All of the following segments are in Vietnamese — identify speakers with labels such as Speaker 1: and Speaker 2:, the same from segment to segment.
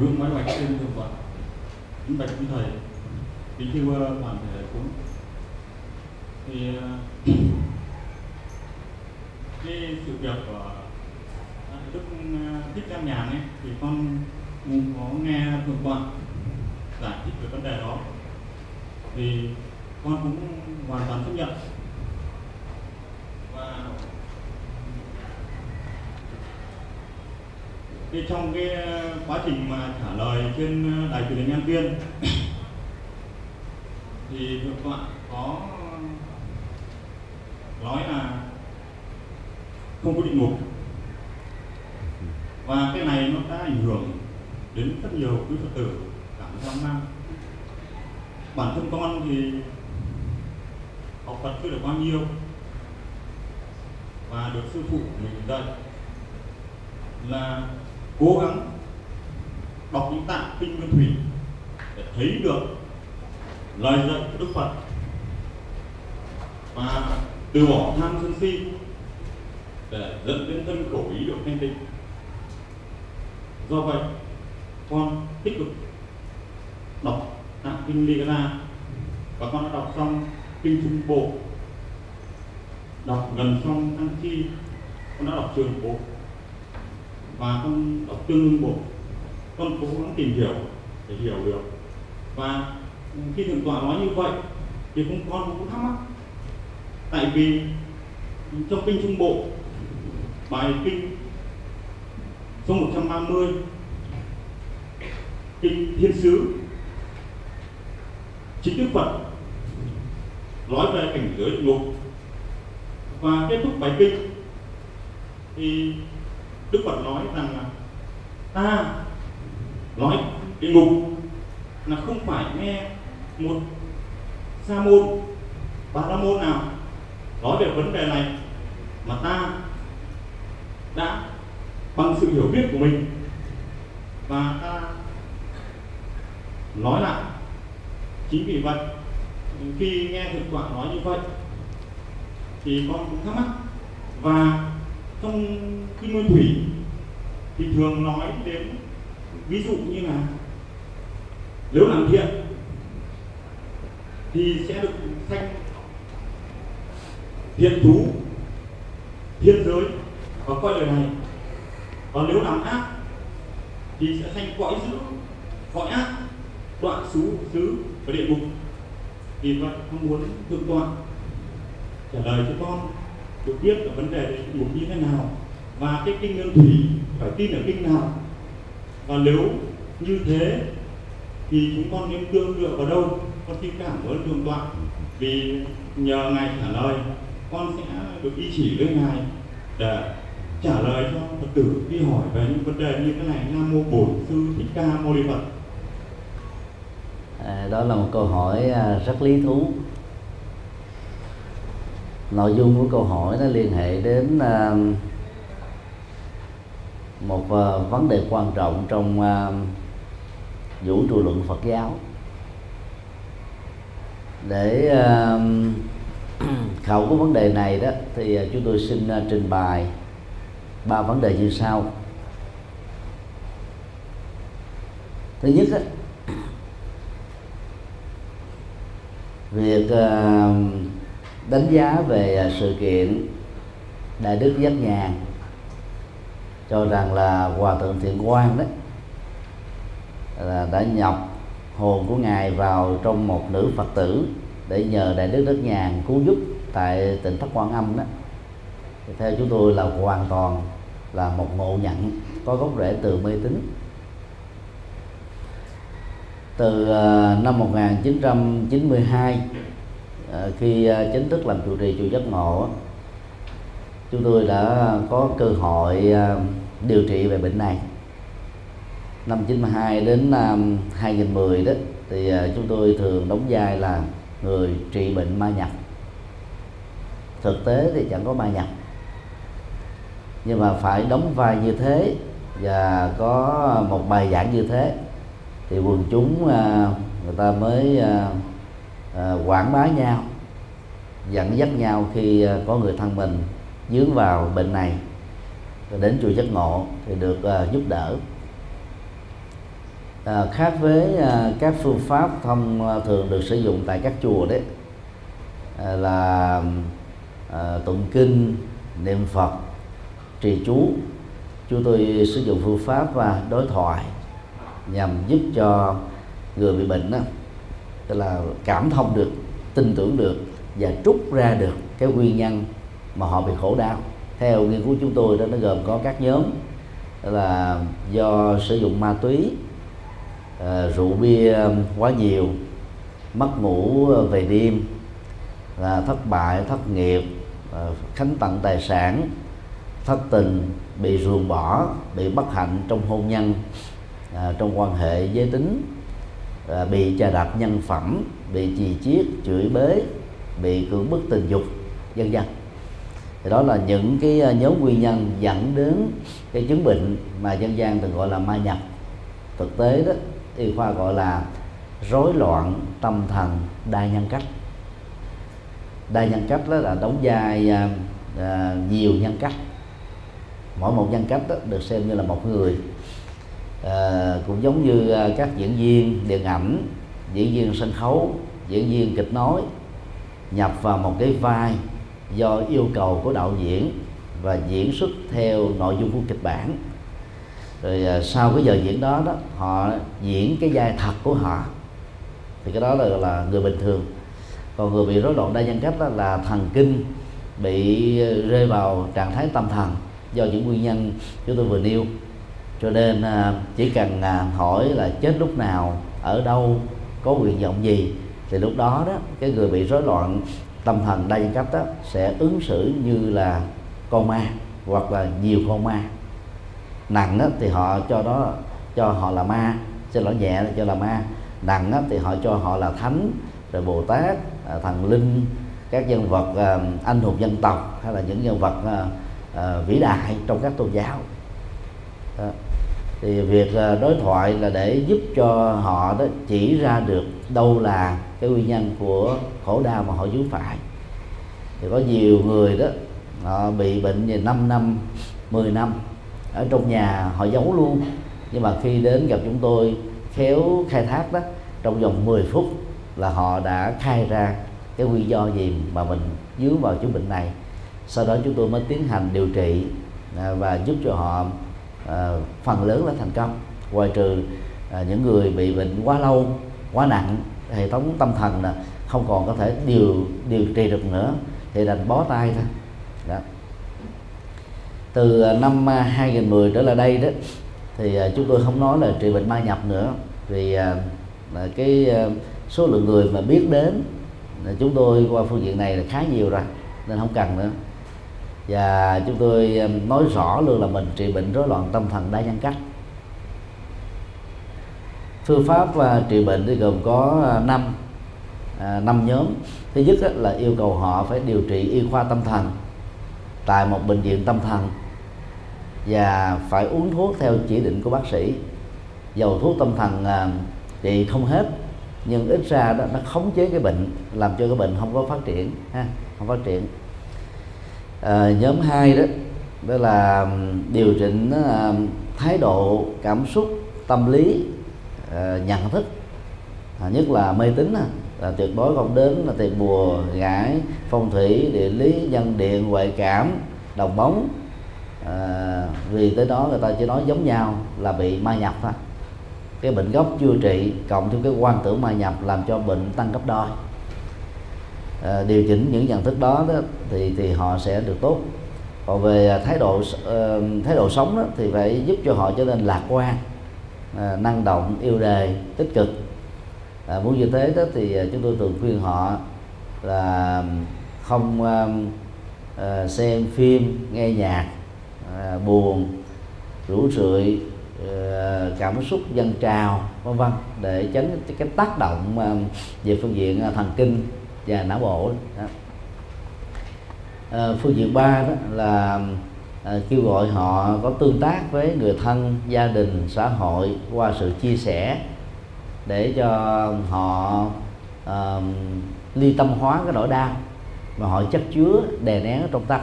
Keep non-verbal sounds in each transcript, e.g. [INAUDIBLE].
Speaker 1: gương máy bạch trên thượng tọa kính bạch quý thầy kính thưa toàn thể đại chúng thì ờ, [CLEARS THROAT] cái sự việc của à, đức à, thích ca nhàn ấy, thì con cũng có nghe thượng tọa giải thích về vấn đề đó. Thì con cũng hoàn toàn chấp nhận và cái trong cái ờ, quá trình mà trả lời trên ờ, đài truyền hình nhân Viên [COUGHS] thì được bạn có nói là không có định mục và cái này nó đã ảnh hưởng đến rất nhiều quý phật tử cảm hoang mang bản thân con thì học Phật chưa được bao nhiêu và được sư phụ mình dạy là cố gắng đọc những tạng kinh nguyên thủy để thấy được lời dạy của Đức Phật và từ bỏ tham sân si để dẫn đến thân khẩu ý được thanh tịnh. Do vậy, con tích cực đọc tạng kinh Ligana và con đã đọc xong kinh Trung Bộ, đọc gần xong Tăng Chi, con đã đọc trường bộ và con đọc tương ưng bộ con cố gắng tìm hiểu để hiểu được. Và khi thượng tọa nói như vậy, thì cũng con cũng thắc mắc. Tại vì trong kinh trung bộ, bài kinh số 130 kinh thiên sứ, chính đức phật nói về cảnh giới địa ngục và kết thúc bài kinh, thì đức phật nói rằng là ta nói địa ngục là không phải nghe một sa môn, ba la môn nào nói về vấn đề này, mà ta đã bằng sự hiểu biết của mình. Và ta nói lại. Chính vì vậy, khi nghe thượng tọa nói như vậy, thì con cũng thắc mắc, và trong kinh nguyên thủy thì thường nói đến, ví dụ như là nếu làm thiện thì sẽ được sanh thiện thú, thiên giới và coi đời này. Còn nếu làm ác thì sẽ sanh cõi dữ cõi ác, đoạn xú, xứ và địa ngục. Vì vậy không muốn thượng tọa trả lời cho con được biết là vấn đề địa ngục như thế nào và cái kinh ngân thủy phải tin ở kinh nào. Và nếu như thế thì chúng con nên tương dựa vào đâu? Con xin cảm ơn thượng tọa vì nhờ ngài trả lời con sẽ được y chỉ với ngài để trả lời cho phật tử đi hỏi về những vấn đề như thế này. Nam mô bổn sư thích ca mâu ni phật.
Speaker 2: À, đó là một câu hỏi à, rất lý thú nội dung của câu hỏi nó liên hệ đến ờ, một ờ, vấn đề quan trọng trong ờ, vũ trụ luận Phật giáo. Để [CLEARS THROAT] khảo cứu vấn đề này đó thì chúng tôi xin trình bày ba vấn đề như sau. Thứ nhất á, [CLEARS THROAT] việc đánh giá về à, sự kiện đại đức giác nhàn. Cho rằng là hòa thượng thiện quang đó là đã nhập hồn của ngài vào trong một nữ phật tử để nhờ đại đức đất nhàn cứu giúp tại tỉnh thất quan âm đó. Thì theo chúng tôi là hoàn toàn là một ngộ nhận có gốc rễ từ mê tín. Từ à, năm 1992 Ờ, khi ờ, chính thức làm chủ trì chùa giác ngộ chúng tôi đã có cơ hội ờ, điều trị về bệnh này. Năm 92 đến năm 2010 đó, thì chúng tôi thường đóng vai là người trị bệnh ma nhập. Thực tế thì chẳng có ma nhập. Nhưng mà phải đóng vai như thế và có một bài giảng như thế thì quần chúng người ta mới à, quảng bá nhau dẫn dắt nhau khi à, có người thân mình dướng vào bệnh này. Rồi đến chùa giác ngộ thì được à, giúp đỡ. À, khác với à, các phương pháp thông à, thường được sử dụng tại các chùa đấy à, là à, tụng kinh niệm phật trì chú. Chúng tôi sử dụng phương pháp và đối thoại nhằm giúp cho người bị bệnh đó tức là cảm thông được, tin tưởng được và trút ra được cái nguyên nhân mà họ bị khổ đau. Theo nghiên cứu chúng tôi đó, nó gồm có các nhóm là do sử dụng ma túy ờ, rượu bia quá nhiều, mất ngủ về đêm, là thất bại, thất nghiệp ờ, khánh tặng tài sản, thất tình, bị ruồng bỏ, bị bất hạnh trong hôn nhân ờ, trong quan hệ giới tính. Ờ, bị chà đạp nhân phẩm bị chì chiết chửi bới bị cưỡng bức tình dục vân vân. Thì đó là những cái ờ, nhóm nguyên nhân dẫn đến cái chứng bệnh mà dân gian thường gọi là ma nhập. Thực tế đó y khoa gọi là rối loạn tâm thần đa nhân cách. Đa nhân cách đó là đóng vai à, nhiều nhân cách. Mỗi một nhân cách đó được xem như là một người à, cũng giống như à, các diễn viên điện ảnh diễn viên sân khấu diễn viên kịch nói nhập vào một cái vai do yêu cầu của đạo diễn và diễn xuất theo nội dung của kịch bản. Rồi à, sau cái giờ diễn đó đó họ diễn cái vai thật của họ. Thì cái đó là là người bình thường. Còn người bị rối loạn đa nhân cách đó là thần kinh bị rơi vào trạng thái tâm thần do những nguyên nhân chúng tôi vừa nêu cho nên à, chỉ cần à, hỏi là chết lúc nào ở đâu có nguyện vọng gì thì lúc đó đó cái người bị rối loạn tâm thần đa nhân đó sẽ ứng xử như là con ma hoặc là nhiều con ma. Nặng đó, thì họ cho đó cho họ là ma xin lỗi nhẹ cho là ma. Nặng đó, thì họ cho họ là thánh rồi bồ tát à, thần linh các nhân vật anh hùng dân tộc hay là những nhân vật vĩ đại trong các tôn giáo. Đó thì việc đối thoại là để giúp cho họ đó chỉ ra được đâu là cái nguyên nhân của khổ đau mà họ vướng phải. Thì có nhiều người đó, họ bị bệnh về 5 năm 10 năm, ở trong nhà họ giấu luôn. Nhưng mà khi đến gặp chúng tôi khéo khai thác đó, trong vòng 10 phút là họ đã khai ra cái nguyên do gì mà mình dướng vào chứng bệnh này. Sau đó chúng tôi mới tiến hành điều trị à, và giúp cho họ Ờ, phần lớn là thành công. Ngoài trừ à, những người bị bệnh quá lâu quá nặng hệ thống tâm thần là không còn có thể điều điều trị được nữa thì đành bó tay thôi. Đó. từ ờ, năm 2010 trở lại đây đó thì chúng tôi không nói là trị bệnh ma nhập nữa vì cái số lượng người mà biết đến chúng tôi qua phương diện này là khá nhiều rồi nên không cần nữa và chúng tôi um, nói rõ luôn là mình trị bệnh rối loạn tâm thần đa nhân cách. Phương pháp à, trị bệnh thì gồm có à, năm à, năm nhóm. Thứ nhất là yêu cầu họ phải điều trị y khoa tâm thần tại một bệnh viện tâm thần và phải uống thuốc theo chỉ định của bác sĩ. Dầu thuốc tâm thần trị không hết, nhưng ít ra đó, nó khống chế cái bệnh, làm cho cái bệnh không có phát triển, ha, không phát triển à, nhóm 2 đó đó là điều chỉnh uh, thái độ cảm xúc tâm lý uh, nhận thức. À, nhất là mê tín à, là tuyệt đối không đến là tiền bùa gãi phong thủy địa lý nhân điện ngoại cảm đồng bóng. À, vì tới đó người ta chỉ nói giống nhau là bị ma nhập thôi. Cái bệnh gốc chưa trị cộng thêm cái quan tưởng ma nhập làm cho bệnh tăng gấp đôi à, điều chỉnh những nhận thức đó, đó thì thì họ sẽ được tốt. Còn về à, thái độ ờ, thái độ sống đó, thì phải giúp cho họ trở nên lạc quan à, năng động yêu đề tích cực. À, muốn như thế đó thì à, chúng tôi thường khuyên họ là không uh, xem phim nghe nhạc buồn rủ rượi ờ, cảm xúc dân trào vân vân để tránh cái tác động về phương diện thần kinh và não bộ. Đó. À, phương diện ba đó là à, kêu gọi họ có tương tác với người thân gia đình xã hội qua sự chia sẻ để cho họ à, ly tâm hóa cái nỗi đau mà họ chất chứa đè nén ở trong tâm.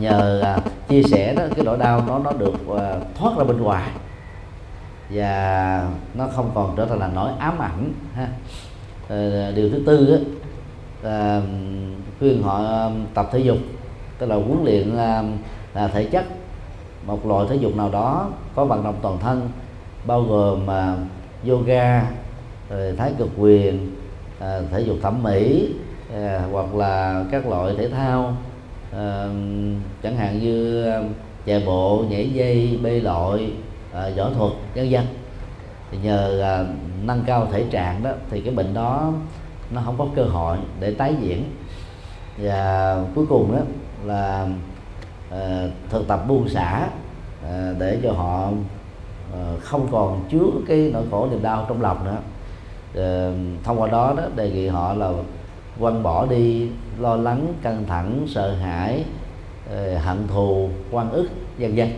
Speaker 2: Nhờ à, chia sẻ đó cái nỗi đau nó nó được à, thoát ra bên ngoài. Và nó không còn trở thành là nỗi ám ảnh ha. Ờ, điều thứ tư á, là khuyên họ tập thể dục. Tức là huấn luyện là thể chất một loại thể dục nào đó có vận động toàn thân bao gồm mà yoga rồi thái cực quyền à, thể dục thẩm mỹ à, hoặc là các loại thể thao. À, chẳng hạn như chạy bộ nhảy dây bơi lội à, võ thuật vân vân. Thì nhờ à, nâng cao thể trạng đó thì cái bệnh đó nó không có cơ hội để tái diễn. Và cuối cùng đó là uh, thực tập buông xả uh, để cho họ uh, không còn chứa cái nỗi khổ niềm đau trong lòng nữa. Uh, thông qua đó đó đề nghị họ là quăng bỏ đi lo lắng căng thẳng sợ hãi uh, hận thù quan ức vân vân.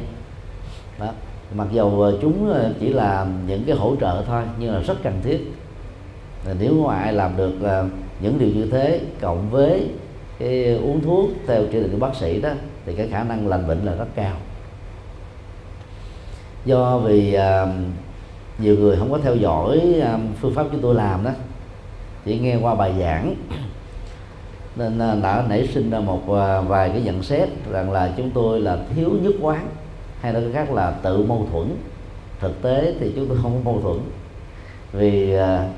Speaker 2: Đó mặc dù ờ, chúng ờ, chỉ là những cái hỗ trợ thôi nhưng là rất cần thiết. Nếu ngoại làm được ờ, những điều như thế cộng với cái uống thuốc theo chỉ định của bác sĩ đó thì cái khả năng lành bệnh là rất cao. Do vì uh, nhiều người không có theo dõi uh, phương pháp chúng tôi làm đó chỉ nghe qua bài giảng. Nên uh, đã nảy sinh ra một uh, vài cái nhận xét rằng là chúng tôi là thiếu nhất quán hay nói khác là tự mâu thuẫn. Thực tế thì chúng tôi không có mâu thuẫn. Vì à,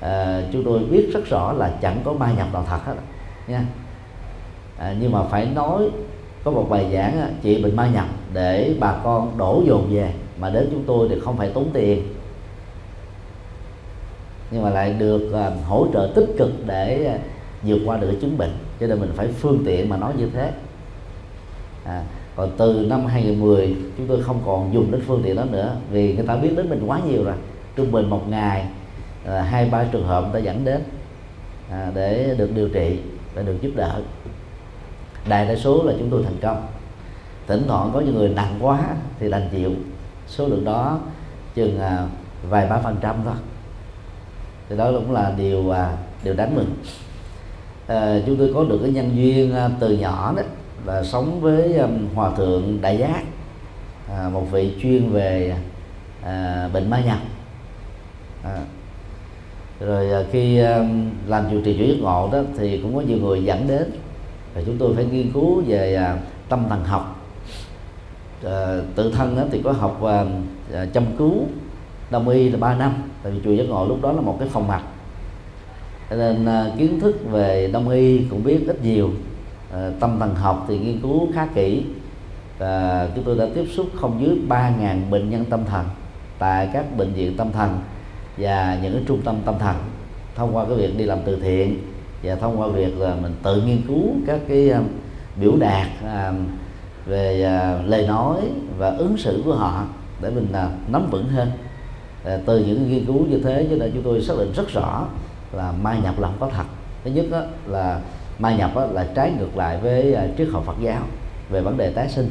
Speaker 2: à, chúng tôi biết rất rõ là chẳng có ma nhập nào thật hết. Nha. À, nhưng mà phải nói có một bài giảng chị bệnh ma nhập để bà con đổ dồn về mà đến chúng tôi thì không phải tốn tiền. Nhưng mà lại được à, hỗ trợ tích cực để à, vượt qua được chứng bệnh. Cho nên mình phải phương tiện mà nói như thế. À, còn từ năm 2010 chúng tôi không còn dùng đến phương tiện đó nữa vì người ta biết đến mình quá nhiều rồi. Trung bình một ngày à, hai ba trường hợp người ta dẫn đến à, để được điều trị để được giúp đỡ. Đại đa số là chúng tôi thành công. Thỉnh thoảng có những người nặng quá thì đành chịu. Số lượng đó chừng à, vài ba phần trăm thôi. Thì đó cũng là điều à, điều đáng mừng. À, chúng tôi có được cái nhân duyên à, từ nhỏ đó là sống với um, hòa thượng đại giác à, một vị chuyên về à, bệnh ma nhập. À, rồi à, khi à, làm chủ trì chủ giấc ngộ đó thì cũng có nhiều người dẫn đến. Và chúng tôi phải nghiên cứu về à, tâm thần học. À, tự thân đó thì có học à, à, chăm cứu đông y là 3 năm. Tại vì chùa giác ngộ lúc đó là một cái phòng mạch nên à, kiến thức về đông y cũng biết ít nhiều à, tâm thần học thì nghiên cứu khá kỹ. À, chúng tôi đã tiếp xúc không dưới 3.000 bệnh nhân tâm thần tại các bệnh viện tâm thần và những cái trung tâm tâm thần thông qua cái việc đi làm từ thiện và thông qua việc là mình tự nghiên cứu các cái um, biểu đạt uh, về uh, lời nói và ứng xử của họ để mình uh, nắm vững hơn. Uh, từ những nghiên cứu như thế cho nên chúng tôi xác định rất rõ là mai nhập là không có thật. Thứ nhất đó là mai nhập á, là trái ngược lại với à, triết học Phật giáo về vấn đề tái sinh.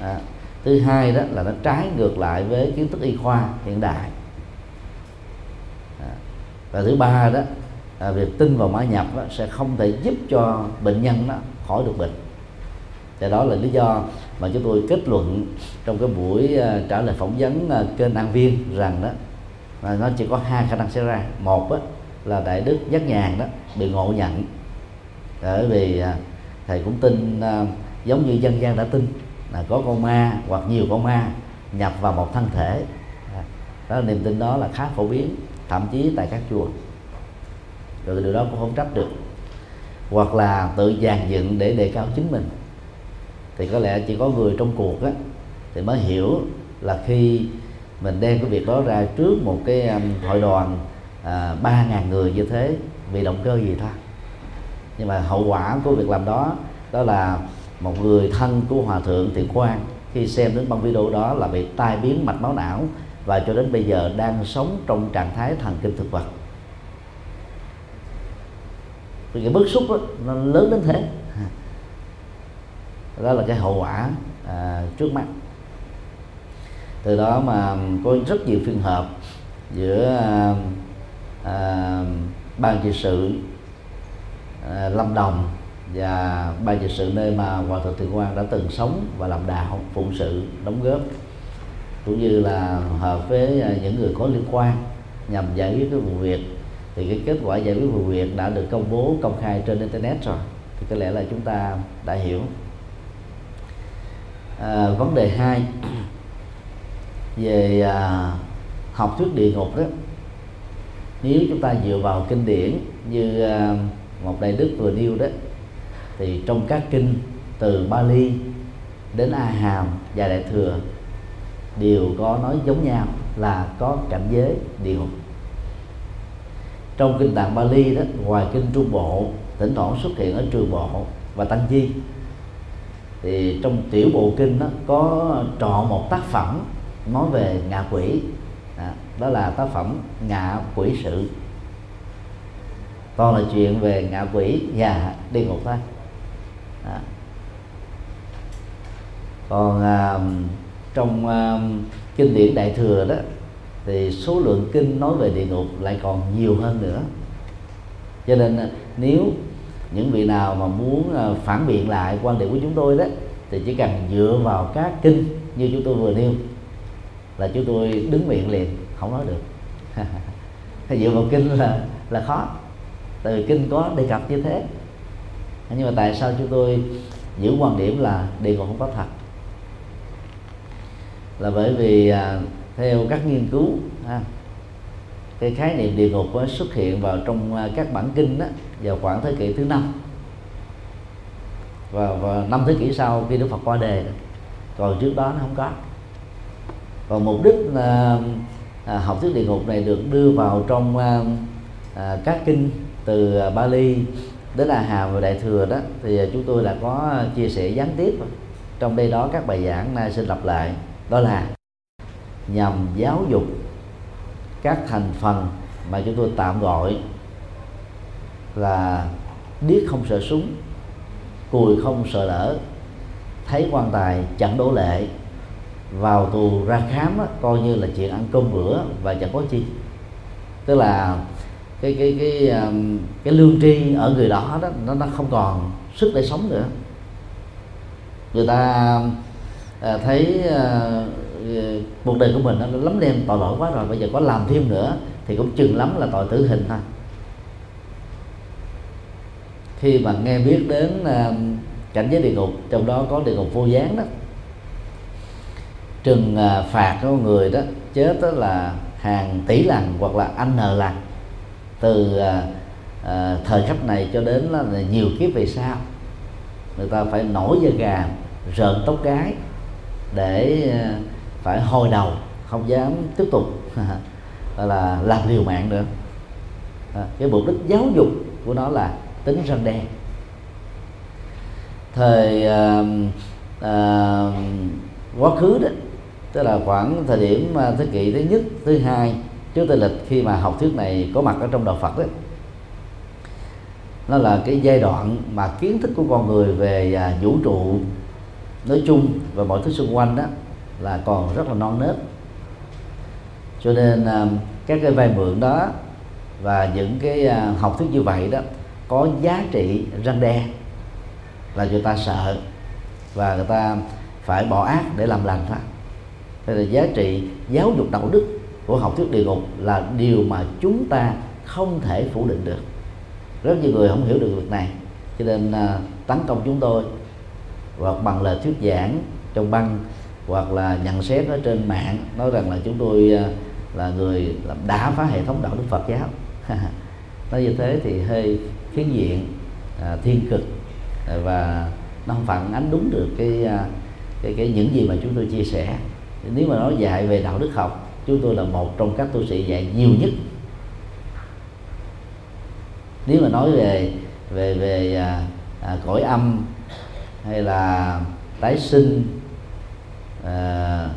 Speaker 2: À, thứ hai đó là nó trái ngược lại với kiến thức y khoa hiện đại. À, và thứ ba đó à, việc tin vào mã nhập đó, sẽ không thể giúp cho bệnh nhân đó khỏi được bệnh. Và đó là lý do mà chúng tôi kết luận trong cái buổi à, trả lời phỏng vấn à, kênh an viên rằng đó là nó chỉ có hai khả năng xảy ra. Một đó, là đại đức giác nhàn đó bị ngộ nhận bởi vì à, thầy cũng tin à, giống như dân gian đã tin là có con ma hoặc nhiều con ma nhập vào một thân thể. À, đó niềm tin đó là khá phổ biến thậm chí tại các chùa. Rồi điều đó cũng không trách được. Hoặc là tự dàn dựng để đề cao chính mình. Thì có lẽ chỉ có người trong cuộc á thì mới hiểu là khi mình đem cái việc đó ra trước một cái hội đoàn ba à, ngàn người như thế vì động cơ gì thôi nhưng mà hậu quả của việc làm đó đó là một người thân của hòa thượng thiện quang khi xem đến băng video đó là bị tai biến mạch máu não và cho đến bây giờ đang sống trong trạng thái thần kinh thực vật. Vì cái bức xúc đó, nó lớn đến thế. [LAUGHS] Đó là cái hậu quả à, trước mắt. Từ đó mà có rất nhiều phiên hợp giữa à, à, ban trị sự à, lâm đồng và ban trị sự nơi mà hòa thượng thiện quang đã từng sống và làm đạo phụng sự đóng góp cũng như là hợp với ờ, những người có liên quan nhằm giải quyết cái vụ việc. Thì cái kết quả giải quyết vụ việc đã được công bố công khai trên internet rồi thì có lẽ là chúng ta đã hiểu. À, vấn đề hai [CLEARS THROAT] về à, học thuyết địa ngục đó. Nếu chúng ta dựa vào kinh điển như à, một đại đức vừa nêu đó, thì trong các kinh từ Bali đến A Hàm và Đại thừa đều có nói giống nhau là có cảnh giới địa ngục trong kinh tạng Bali đó, ngoài kinh Trung Bộ, thỉnh thoảng xuất hiện ở trường bộ và tăng chi thì trong tiểu bộ kinh đó, có trọn một tác phẩm nói về ngạ quỷ. Đó là tác phẩm ngạ quỷ sự toàn là chuyện về ngạ quỷ và địa ngục thôi à. còn à, trong à, kinh điển đại thừa đó thì số lượng kinh nói về địa ngục lại còn nhiều hơn nữa. Cho nên uh, nếu những vị nào mà muốn uh, phản biện lại quan điểm của chúng tôi đó thì chỉ cần dựa vào các kinh như chúng tôi vừa nêu là chúng tôi đứng miệng liền không nói được. [LAUGHS] Dựa vào kinh là là khó tại vì kinh có đề cập như thế. Nhưng mà tại sao chúng tôi giữ quan điểm là địa ngục không có thật? Là bởi vì à, theo các nghiên cứu ha, cái khái niệm địa ngục xuất hiện vào trong à, các bản kinh đó vào khoảng thế kỷ thứ năm. Và, và năm thế kỷ sau khi Đức Phật qua đề còn trước đó nó không có. Còn mục đích là à, học thuyết địa ngục này được đưa vào trong à, à, các kinh từ à, Bali đến Đà Hà và Đại thừa đó thì à, chúng tôi là có à, chia sẻ gián tiếp trong đây đó các bài giảng nay xin lặp lại. Đó là nhằm giáo dục các thành phần mà chúng tôi tạm gọi là điếc không sợ súng cùi không sợ lỡ thấy quan tài chẳng đổ lệ vào tù ra khám đó, coi như là chuyện ăn cơm bữa và chẳng có chi. Tức là cái cái cái ờ, cái lương tri ở người đó đó nó nó không còn sức để sống nữa. Người ta à, thấy à, cuộc đời của mình nó lắm đêm tội lỗi quá rồi bây giờ có làm thêm nữa thì cũng chừng lắm là tội tử hình thôi. Khi mà nghe biết đến à, cảnh giới địa ngục trong đó có địa ngục vô gián đó trừng à, phạt của người đó chết đó là hàng tỷ lần hoặc là anh n lần từ à, à, thời khắc này cho đến là nhiều kiếp về sau người ta phải nổi da gà rợn tóc gái để à, phải hồi đầu không dám tiếp tục [LAUGHS] là làm liều mạng nữa à, cái mục đích giáo dục của nó là tính răng đen. thời à, à, quá khứ đó tức là khoảng thời điểm à, thế kỷ thứ nhất thứ hai trước tây lịch khi mà học thuyết này có mặt ở trong đạo Phật đấy nó là cái giai đoạn mà kiến thức của con người về à, vũ trụ nói chung và mọi thứ xung quanh đó là còn rất là non nớt. Cho nên à, các cái vay mượn đó và những cái à, học thuyết như vậy đó có giá trị răng đe là người ta sợ và người ta phải bỏ ác để làm lành thôi. Thế là giá trị giáo dục đạo đức của học thuyết địa ngục là điều mà chúng ta không thể phủ định được. Rất nhiều người không hiểu được việc này cho nên à, tấn công chúng tôi hoặc bằng lời thuyết giảng trong băng hoặc là nhận xét ở trên mạng nói rằng là chúng tôi à, là người làm đã phá hệ thống đạo đức Phật giáo. [LAUGHS] Nói như thế thì hơi phiến diện à, thiên cực à, và nó không phản ánh đúng được cái, à, cái cái những gì mà chúng tôi chia sẻ. Nếu mà nói dạy về đạo đức học chúng tôi là một trong các tu sĩ dạy nhiều nhất. Nếu mà nói về về về à, à, cõi âm hay là tái sinh à,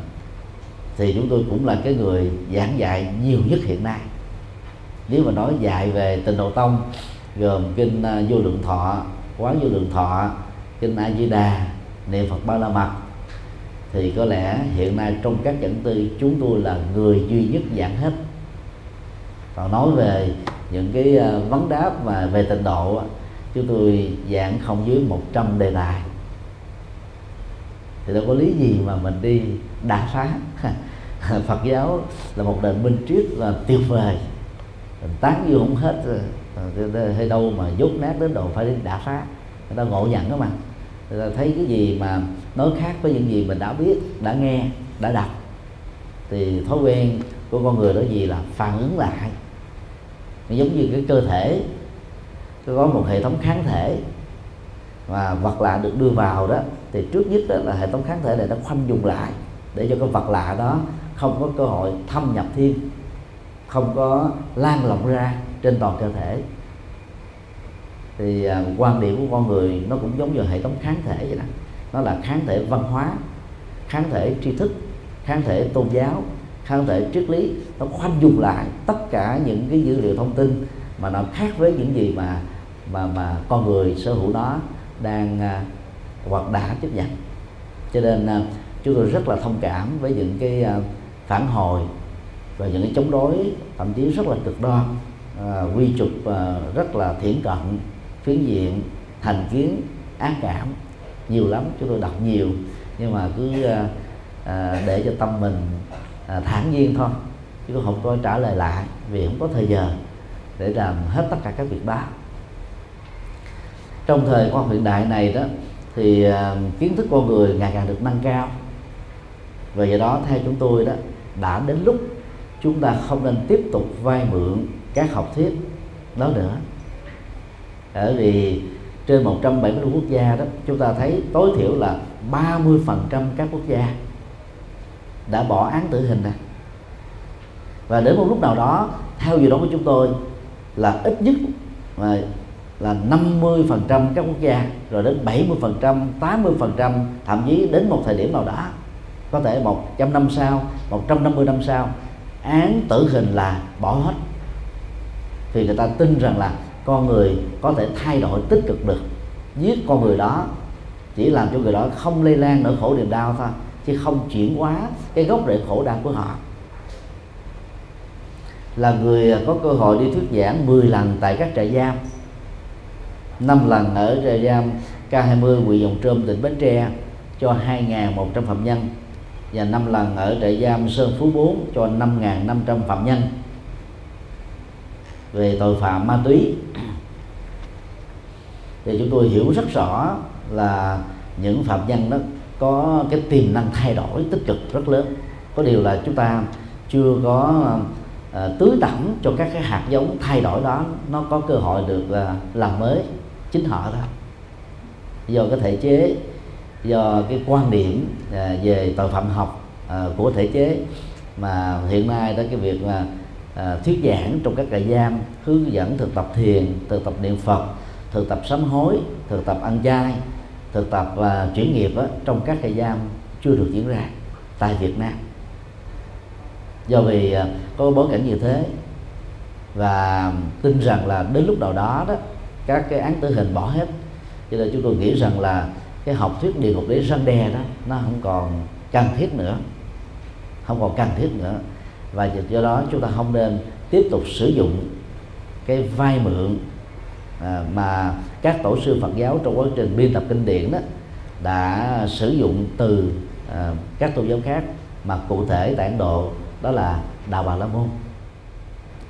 Speaker 2: thì chúng tôi cũng là cái người giảng dạy nhiều nhất hiện nay. Nếu mà nói dạy về tịnh độ tông gồm kinh uh, vô lượng thọ quán vô lượng thọ kinh a di đà niệm phật ba la mật thì có lẽ hiện nay trong các dẫn tư, chúng tôi là người duy nhất giảng hết. Còn nói về những cái ờ, vấn đáp mà về tịnh độ chúng tôi giảng không dưới 100 đề tài. Thì đâu có lý gì mà mình đi đả phá. [LAUGHS] Phật giáo là một nền minh triết là tuyệt vời. Tán vô không hết. Ờ, Hay đâu mà dốt nát đến độ phải đi đả phá. Người ta ngộ nhận đó mà. Người ta thấy cái gì mà nói khác với những gì mình đã biết đã nghe đã đọc. Thì thói quen của con người đó gì là phản ứng lại. Giống như cái cơ thể có một hệ thống kháng thể và vật lạ được đưa vào đó thì trước nhất đó là hệ thống kháng thể này nó khoanh dùng lại để cho cái vật lạ đó không có cơ hội thâm nhập thêm không có lan rộng ra trên toàn cơ thể. Thì à, quan điểm của con người nó cũng giống như hệ thống kháng thể vậy đó nó là kháng thể văn hóa kháng thể tri thức kháng thể tôn giáo kháng thể triết lý. Nó khoanh dùng lại tất cả những cái dữ liệu thông tin mà nó khác với những gì mà mà mà con người sở hữu nó đang à, hoặc đã chấp nhận. Cho nên à, chúng tôi rất là thông cảm với những cái à, phản hồi và những cái chống đối thậm chí rất là cực đoan à, quy trục à, rất là thiển cận phiến diện thành kiến ác cảm nhiều lắm chúng tôi đọc nhiều nhưng mà cứ à, à để cho tâm mình à, thản nhiên thôi chứ không có trả lời lại vì không có thời giờ để làm hết tất cả các việc đó. Trong thời khoa học hiện đại này đó thì à, kiến thức con người ngày càng được nâng cao. Và do đó theo chúng tôi đó đã đến lúc chúng ta không nên tiếp tục vay mượn các học thuyết đó nữa. Bởi vì trên 170 quốc gia đó, chúng ta thấy tối thiểu là 30% các quốc gia đã bỏ án tử hình này và đến một lúc nào đó, theo dự đoán của chúng tôi là ít nhất là là 50% các quốc gia, rồi đến 70% 80% thậm chí đến một thời điểm nào đó, có thể 100 năm sau 150 năm sau, án tử hình là bỏ hết. Vì người ta tin rằng là con người có thể thay đổi tích cực được. Giết con người đó chỉ làm cho người đó không lây lan nỗi khổ niềm đau thôi, chứ không chuyển hóa cái gốc rễ khổ đau của họ. Là người có cơ hội đi thuyết giảng 10 lần tại các trại giam. 5 lần ở trại giam K20 huyện Dòng Trơm tỉnh Bến Tre, cho 2.100 phạm nhân và 5 lần ở trại giam Sơn Phú 4 cho 5.500 phạm nhân về tội phạm ma túy. Thì chúng tôi hiểu rất rõ là những phạm nhân đó có cái tiềm năng thay đổi tích cực rất lớn. Có điều là chúng ta chưa có à, uh, tưới tẩm cho các cái hạt giống thay đổi đó nó có cơ hội được uh, làm mới chính họ thôi. Do cái thể chế do cái quan điểm uh, về tội phạm học uh, của thể chế mà hiện nay đó cái việc mà À, thuyết giảng trong các trại giam hướng dẫn thực tập thiền thực tập niệm phật thực tập sám hối thực tập ăn chay thực tập và chuyển nghiệp đó, trong các trại giam chưa được diễn ra tại Việt Nam. Do vì à, có bối cảnh như thế và tin rằng là đến lúc nào đó đó các cái án tử hình bỏ hết cho nên chúng tôi nghĩ rằng là cái học thuyết địa ngục để răng đe đó nó không còn cần thiết nữa không còn cần thiết nữa và do đó chúng ta không nên tiếp tục sử dụng cái vay mượn à, mà các tổ sư Phật giáo trong quá trình biên tập kinh điển đó đã sử dụng từ à, các tôn giáo khác. Mà cụ thể tại Ấn Độ đó là đạo Bà La Môn.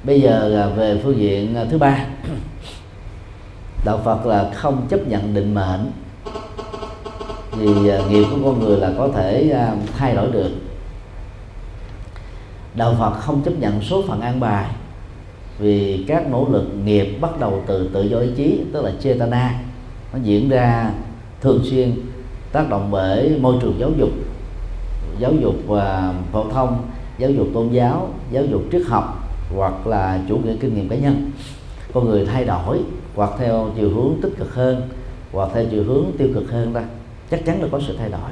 Speaker 2: Bây giờ à, về phương diện à, thứ ba. [COUGHS] Đạo Phật là không chấp nhận định mệnh vì à, nghiệp của con người là có thể thay đổi được đạo Phật không chấp nhận số phận an bài vì các nỗ lực nghiệp bắt đầu từ tự do ý chí, tức là chetana nó diễn ra thường xuyên, tác động bởi môi trường giáo dục giáo dục và phổ thông, giáo dục tôn giáo giáo dục triết học, hoặc là chủ nghĩa kinh nghiệm cá nhân. Con người thay đổi, hoặc theo chiều hướng tích cực hơn, hoặc theo chiều hướng tiêu cực hơn ta chắc chắn là có sự thay đổi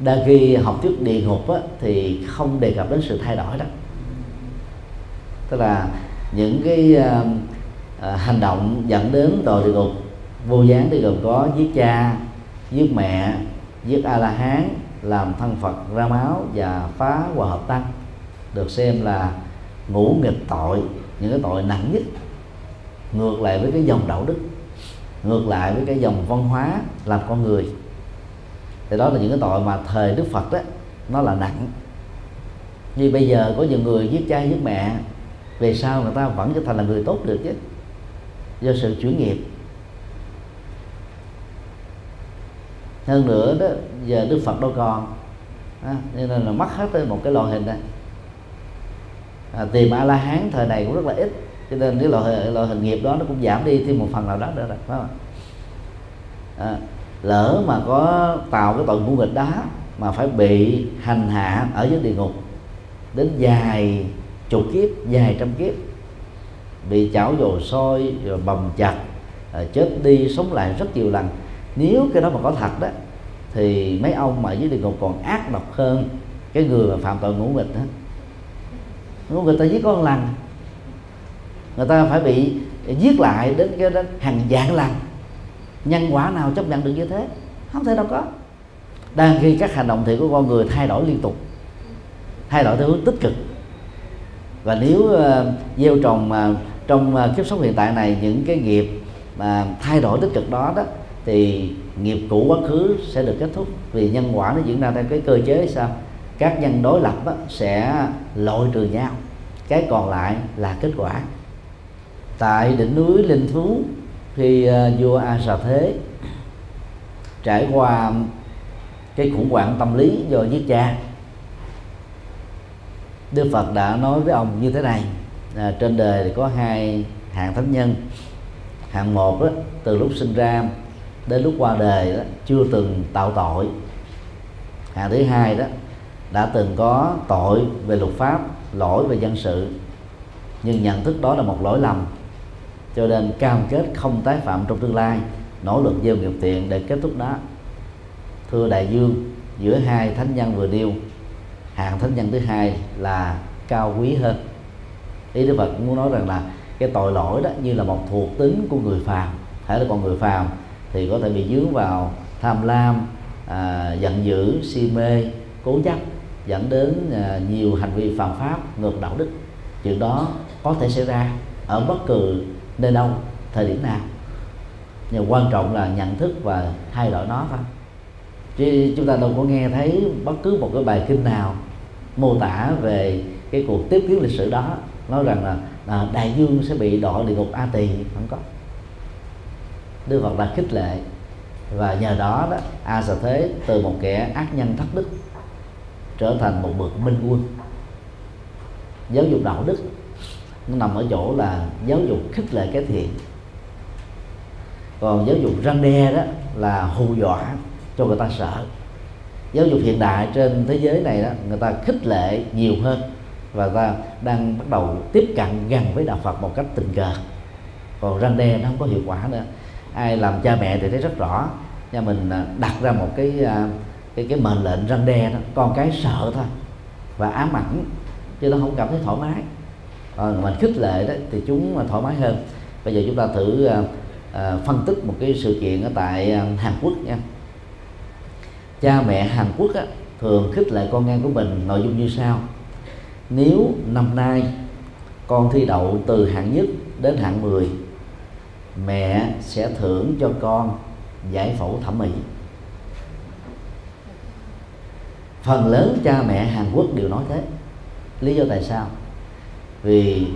Speaker 2: đa khi học thuyết địa ngục á, thì không đề cập đến sự thay đổi đó. Tức là những cái uh, hành động dẫn đến tội địa ngục vô gián thì gồm có giết cha giết mẹ giết a la hán làm thân phật ra máu và phá hòa hợp tăng được xem là ngũ nghịch tội những cái tội nặng nhất. Ngược lại với cái dòng đạo đức ngược lại với cái dòng văn hóa làm con người thì đó là những cái tội mà thời đức phật đó nó là nặng. Như bây giờ có nhiều người giết cha giết mẹ về sau người ta vẫn trở thành là người tốt được chứ. Do sự chuyển nghiệp. Hơn nữa đó giờ đức phật đâu còn. À, nên là mất hết một cái loại hình này. À, tìm a la hán thời này cũng rất là ít cho nên cái loại loại hình nghiệp đó nó cũng giảm đi thêm một phần nào đó nữa rồi phải không à, lỡ mà có tạo cái tội ngũ nghịch đó mà phải bị hành hạ ở dưới địa ngục, đến dài chục kiếp, dài trăm kiếp, bị chảo dầu sôi rồi bầm chặt à, chết đi, sống lại rất nhiều lần. Nếu cái đó mà có thật đó, thì mấy ông mà dưới địa ngục còn ác độc hơn cái người mà phạm tội ngũ nghịch đó. Ngũ nghịch ta giết con lần người ta phải bị giết lại đến cái đến hàng vạn lần nhân quả nào chấp nhận được như thế? Không thể đâu có. Đang khi các hành động thiện của con người thay đổi liên tục thay đổi theo hướng tích cực. Và nếu uh, gieo trồng uh, trong uh, kiếp sống hiện tại này những cái nghiệp mà thay đổi tích cực đó đó thì nghiệp cũ quá khứ sẽ được kết thúc. Vì nhân quả nó diễn ra theo cái cơ chế sao? Các nhân đối lập đó, sẽ loại trừ nhau cái còn lại là kết quả. Tại đỉnh núi linh thú khi uh, vua a sà thế trải qua cái khủng hoảng tâm lý do giết cha Đức Phật đã nói với ông như thế này à, trên đời thì có hai hạng thánh nhân. Hạng một đó, từ lúc sinh ra đến lúc qua đời đó, chưa từng tạo tội. Hạng thứ hai đó đã từng có tội về luật pháp lỗi về dân sự nhưng nhận thức đó là một lỗi lầm cho nên cam kết không tái phạm trong tương lai. Nỗ lực gieo nghiệp thiện để kết thúc đó thưa đại dương giữa hai thánh nhân vừa nêu hạng thánh nhân thứ hai là cao quý hơn. Ý đức phật muốn nói rằng là cái tội lỗi đó như là một thuộc tính của người phàm thể là con người phàm thì có thể bị dướng vào tham lam à, giận dữ si mê cố chấp dẫn đến à, nhiều hành vi phạm pháp ngược đạo đức. Chuyện đó có thể xảy ra ở bất cứ nơi đâu thời điểm nào. Nhưng quan trọng là nhận thức và thay đổi nó thôi. Chứ chúng ta đâu có nghe thấy bất cứ một cái bài kinh nào mô tả về cái cuộc tiếp kiến lịch sử đó nói rằng là, là đại dương sẽ bị đọa địa ngục a tỳ không có. Đưa vật là khích lệ. Và nhờ đó đó a sở thế từ một kẻ ác nhân thất đức trở thành một bậc minh quân. Giáo dục đạo đức nó nằm ở chỗ là giáo dục khích lệ cái thiện. Còn giáo dục răng đe đó là hù dọa cho người ta sợ. Giáo dục hiện đại trên thế giới này đó, người ta khích lệ nhiều hơn và ta đang bắt đầu tiếp cận gần với đạo Phật một cách tình cờ. Còn răng đe nó không có hiệu quả nữa. Ai làm cha mẹ thì thấy rất rõ. Nhà mình à, đặt ra một cái à, cái cái mệnh lệnh răng đe đó, con cái sợ thôi và ám ảnh chứ nó không cảm thấy thoải mái. Ờ, còn mình khích lệ đó thì chúng ờ, thoải mái hơn. Bây giờ chúng ta thử à, phân tích một cái sự kiện ở tại Hàn Quốc nha. Cha mẹ Hàn Quốc á, thường khích lệ con em của mình nội dung như sau. Nếu năm nay con thi đậu từ hạng nhất đến hạng 10 mẹ sẽ thưởng cho con giải phẫu thẩm mỹ. Phần lớn cha mẹ Hàn Quốc đều nói thế. Lý do tại sao? Vì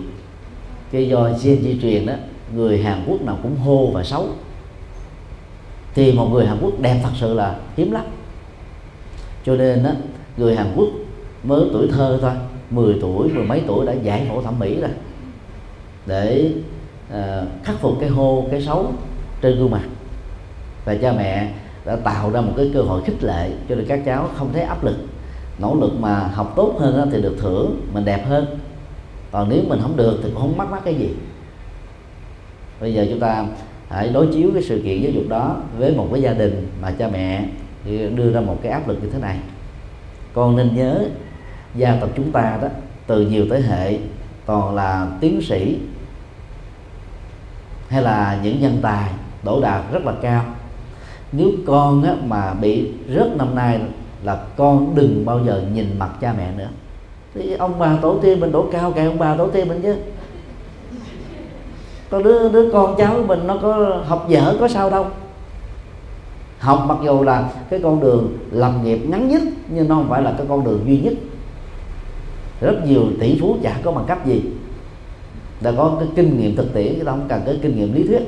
Speaker 2: cái do gen di truyền đó người Hàn Quốc nào cũng hô và xấu. Thì một người Hàn Quốc đẹp thật sự là hiếm lắm. Cho nên đó người Hàn Quốc mới tuổi thơ thôi 10 tuổi mười mấy tuổi đã giải phẫu thẩm mỹ rồi. Để uh, khắc phục cái hô cái xấu trên gương mặt. Và cha mẹ đã tạo ra một cái cơ hội khích lệ cho nên các cháu không thấy áp lực. Nỗ lực mà học tốt hơn thì được thưởng mình đẹp hơn còn nếu mình không được thì cũng không mắc mắc cái gì. Bây giờ chúng ta hãy đối chiếu cái sự kiện giáo dục đó với một cái gia đình mà cha mẹ đưa ra một cái áp lực như thế này. Con nên nhớ gia tộc chúng ta đó từ nhiều thế hệ toàn là tiến sĩ hay là những nhân tài đỗ đạt rất là cao. Nếu con á, mà bị rớt năm nay là con đừng bao giờ nhìn mặt cha mẹ nữa thì ông bà tổ tiên mình đổ cao kệ ông bà tổ tiên mình chứ. Có đứa đứa con cháu của mình nó có học dở có sao đâu. Học mặc dù là cái con đường làm nghiệp ngắn nhất, nhưng nó không phải là cái con đường duy nhất. Rất nhiều tỷ phú chả có bằng cấp gì. Đã có cái kinh nghiệm thực tiễn, người ta không cần cái kinh nghiệm lý thuyết.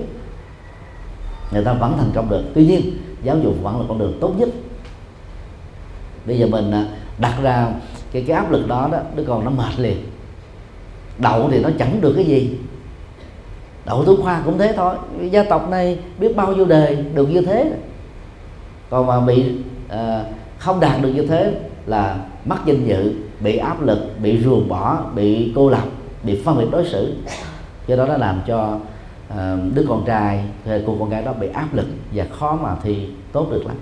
Speaker 2: Người ta vẫn thành công được. Tuy nhiên, giáo dục vẫn là con đường tốt nhất. Bây giờ mình à, đặt ra cái cái áp lực đó đó đứa con nó mệt liền. Đậu thì nó chẳng được cái gì. Đậu tú khoa cũng thế thôi. Gia tộc này biết bao nhiêu đề được như thế. Còn mà bị à, không đạt được như thế là mất danh dự bị áp lực bị ruồng bỏ bị cô lập bị phân biệt đối xử. Do đó nó làm cho à, đứa con trai hay cô con gái đó bị áp lực và khó mà thi tốt được lắm.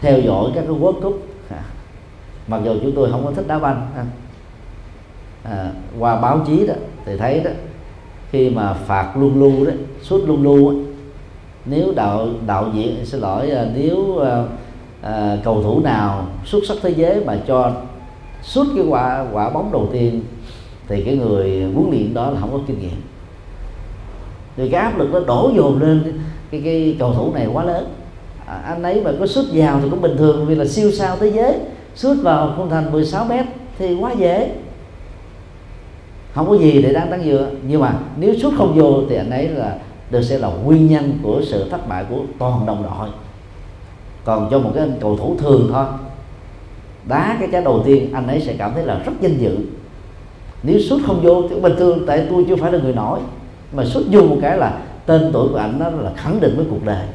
Speaker 2: Theo dõi các cái world cup mặc dù chúng tôi không có thích đá banh à, qua báo chí đó thì thấy đó khi mà phạt luôn lưu đó suốt luôn lưu đó, nếu đạo đạo diễn xin lỗi à, nếu à, à, cầu thủ nào xuất sắc thế giới mà cho suốt cái quả quả bóng đầu tiên thì cái người huấn luyện đó là không có kinh nghiệm. Thì cái áp lực nó đổ dồn lên cái cái cầu thủ này quá lớn. À, anh ấy mà có xuất vào thì cũng bình thường vì là siêu sao thế giới xuất vào khung thành 16 mét thì quá dễ. Không có gì để đáng tăng dựa nhưng mà nếu xuất không vô thì anh ấy là được sẽ là nguyên nhân của sự thất bại của toàn đồng đội. Còn cho một cái anh cầu thủ thường thôi. Đá cái trái đầu tiên anh ấy sẽ cảm thấy là rất danh dự. Nếu xuất không vô thì bình thường tại tôi chưa phải là người nổi. Mà xuất vô một cái là tên tuổi của anh đó là khẳng định với cuộc đời.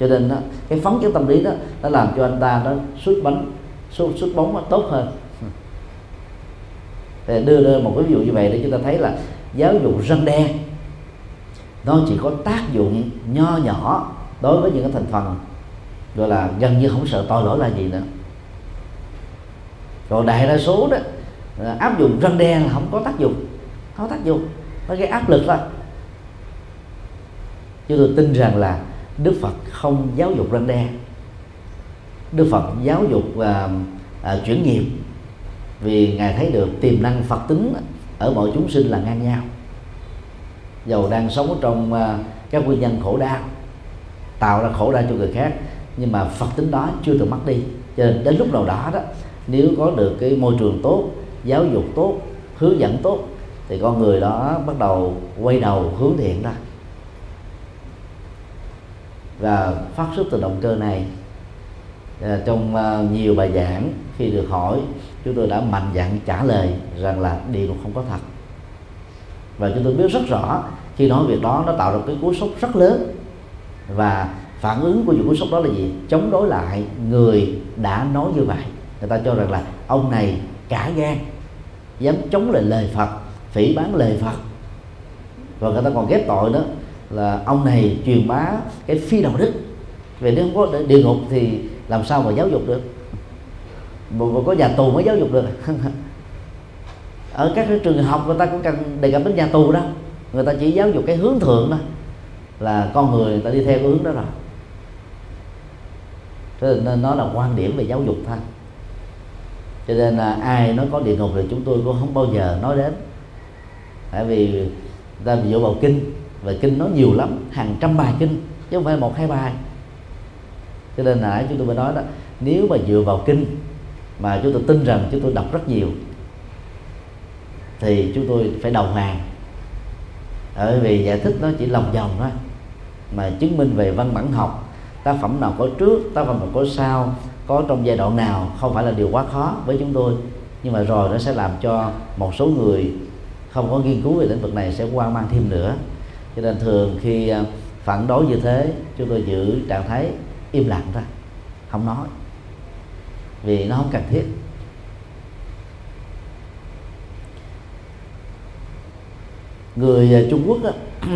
Speaker 2: Cho nên đó, cái phấn chấn tâm lý đó nó làm cho anh ta nó xuất bánh xuất, xuất bóng nó tốt hơn. Để đưa ra một cái ví dụ như vậy để chúng ta thấy là giáo dục răng đe nó chỉ có tác dụng nho nhỏ đối với những cái thành phần gọi là gần như không sợ tội lỗi là gì nữa. Còn đại đa số đó áp dụng răng đe là không có tác dụng không có tác dụng nó gây áp lực thôi. Chúng tôi tin rằng là đức phật không giáo dục răng đe đức phật giáo dục và à, chuyển nghiệp. Vì ngài thấy được tiềm năng phật tính ở mọi chúng sinh là ngang nhau. Dầu đang sống trong à, các nguyên nhân khổ đau tạo ra khổ đau cho người khác nhưng mà phật tính đó chưa từng mất đi. Cho nên đến lúc nào đó đó nếu có được cái môi trường tốt giáo dục tốt hướng dẫn tốt thì con người đó bắt đầu quay đầu hướng thiện ra. Và phát xuất từ động cơ này à, trong à, nhiều bài giảng khi được hỏi chúng tôi đã mạnh dạn trả lời rằng là địa ngục không có thật. Và chúng tôi biết rất rõ khi nói việc đó nó tạo ra cái cú sốc rất lớn. Và phản ứng của những cú sốc đó là gì? Chống đối lại người đã nói như vậy. Người ta cho rằng là ông này cả gan dám chống lại lời Phật phỉ bán lời Phật. Và người ta còn ghép tội đó là ông này truyền bá cái phi đạo đức. Về nếu không có địa ngục thì làm sao mà giáo dục được? Mà có nhà tù mới giáo dục được. [LAUGHS] Ở các cái trường học người ta cũng cần đề cập đến nhà tù đó. Người ta chỉ giáo dục cái hướng thượng đó là con người người ta đi theo cái hướng đó rồi. Cho nên nó là quan điểm về giáo dục thôi. Cho nên là ai nói có địa ngục thì chúng tôi cũng không bao giờ nói đến. Tại vì ta dựa vào kinh. Và kinh nó nhiều lắm, hàng trăm bài kinh, chứ không phải một, hai bài cho nên là chúng tôi mới nói đó, nếu mà dựa vào kinh mà chúng tôi tin rằng chúng tôi đọc rất nhiều, thì chúng tôi phải đầu hàng. Bởi vì giải thích nó chỉ lòng vòng thôi, mà chứng minh về văn bản học, tác phẩm nào có trước, tác phẩm nào có sau, có trong giai đoạn nào không phải là điều quá khó với chúng tôi. Nhưng mà rồi nó sẽ làm cho một số người không có nghiên cứu về lĩnh vực này sẽ quan mang thêm nữa. Cho nên thường khi à, phản đối như thế, chúng tôi giữ trạng thái im lặng ra, không nói vì nó không cần thiết. Người à, Trung Quốc đó, [CLEARS THROAT]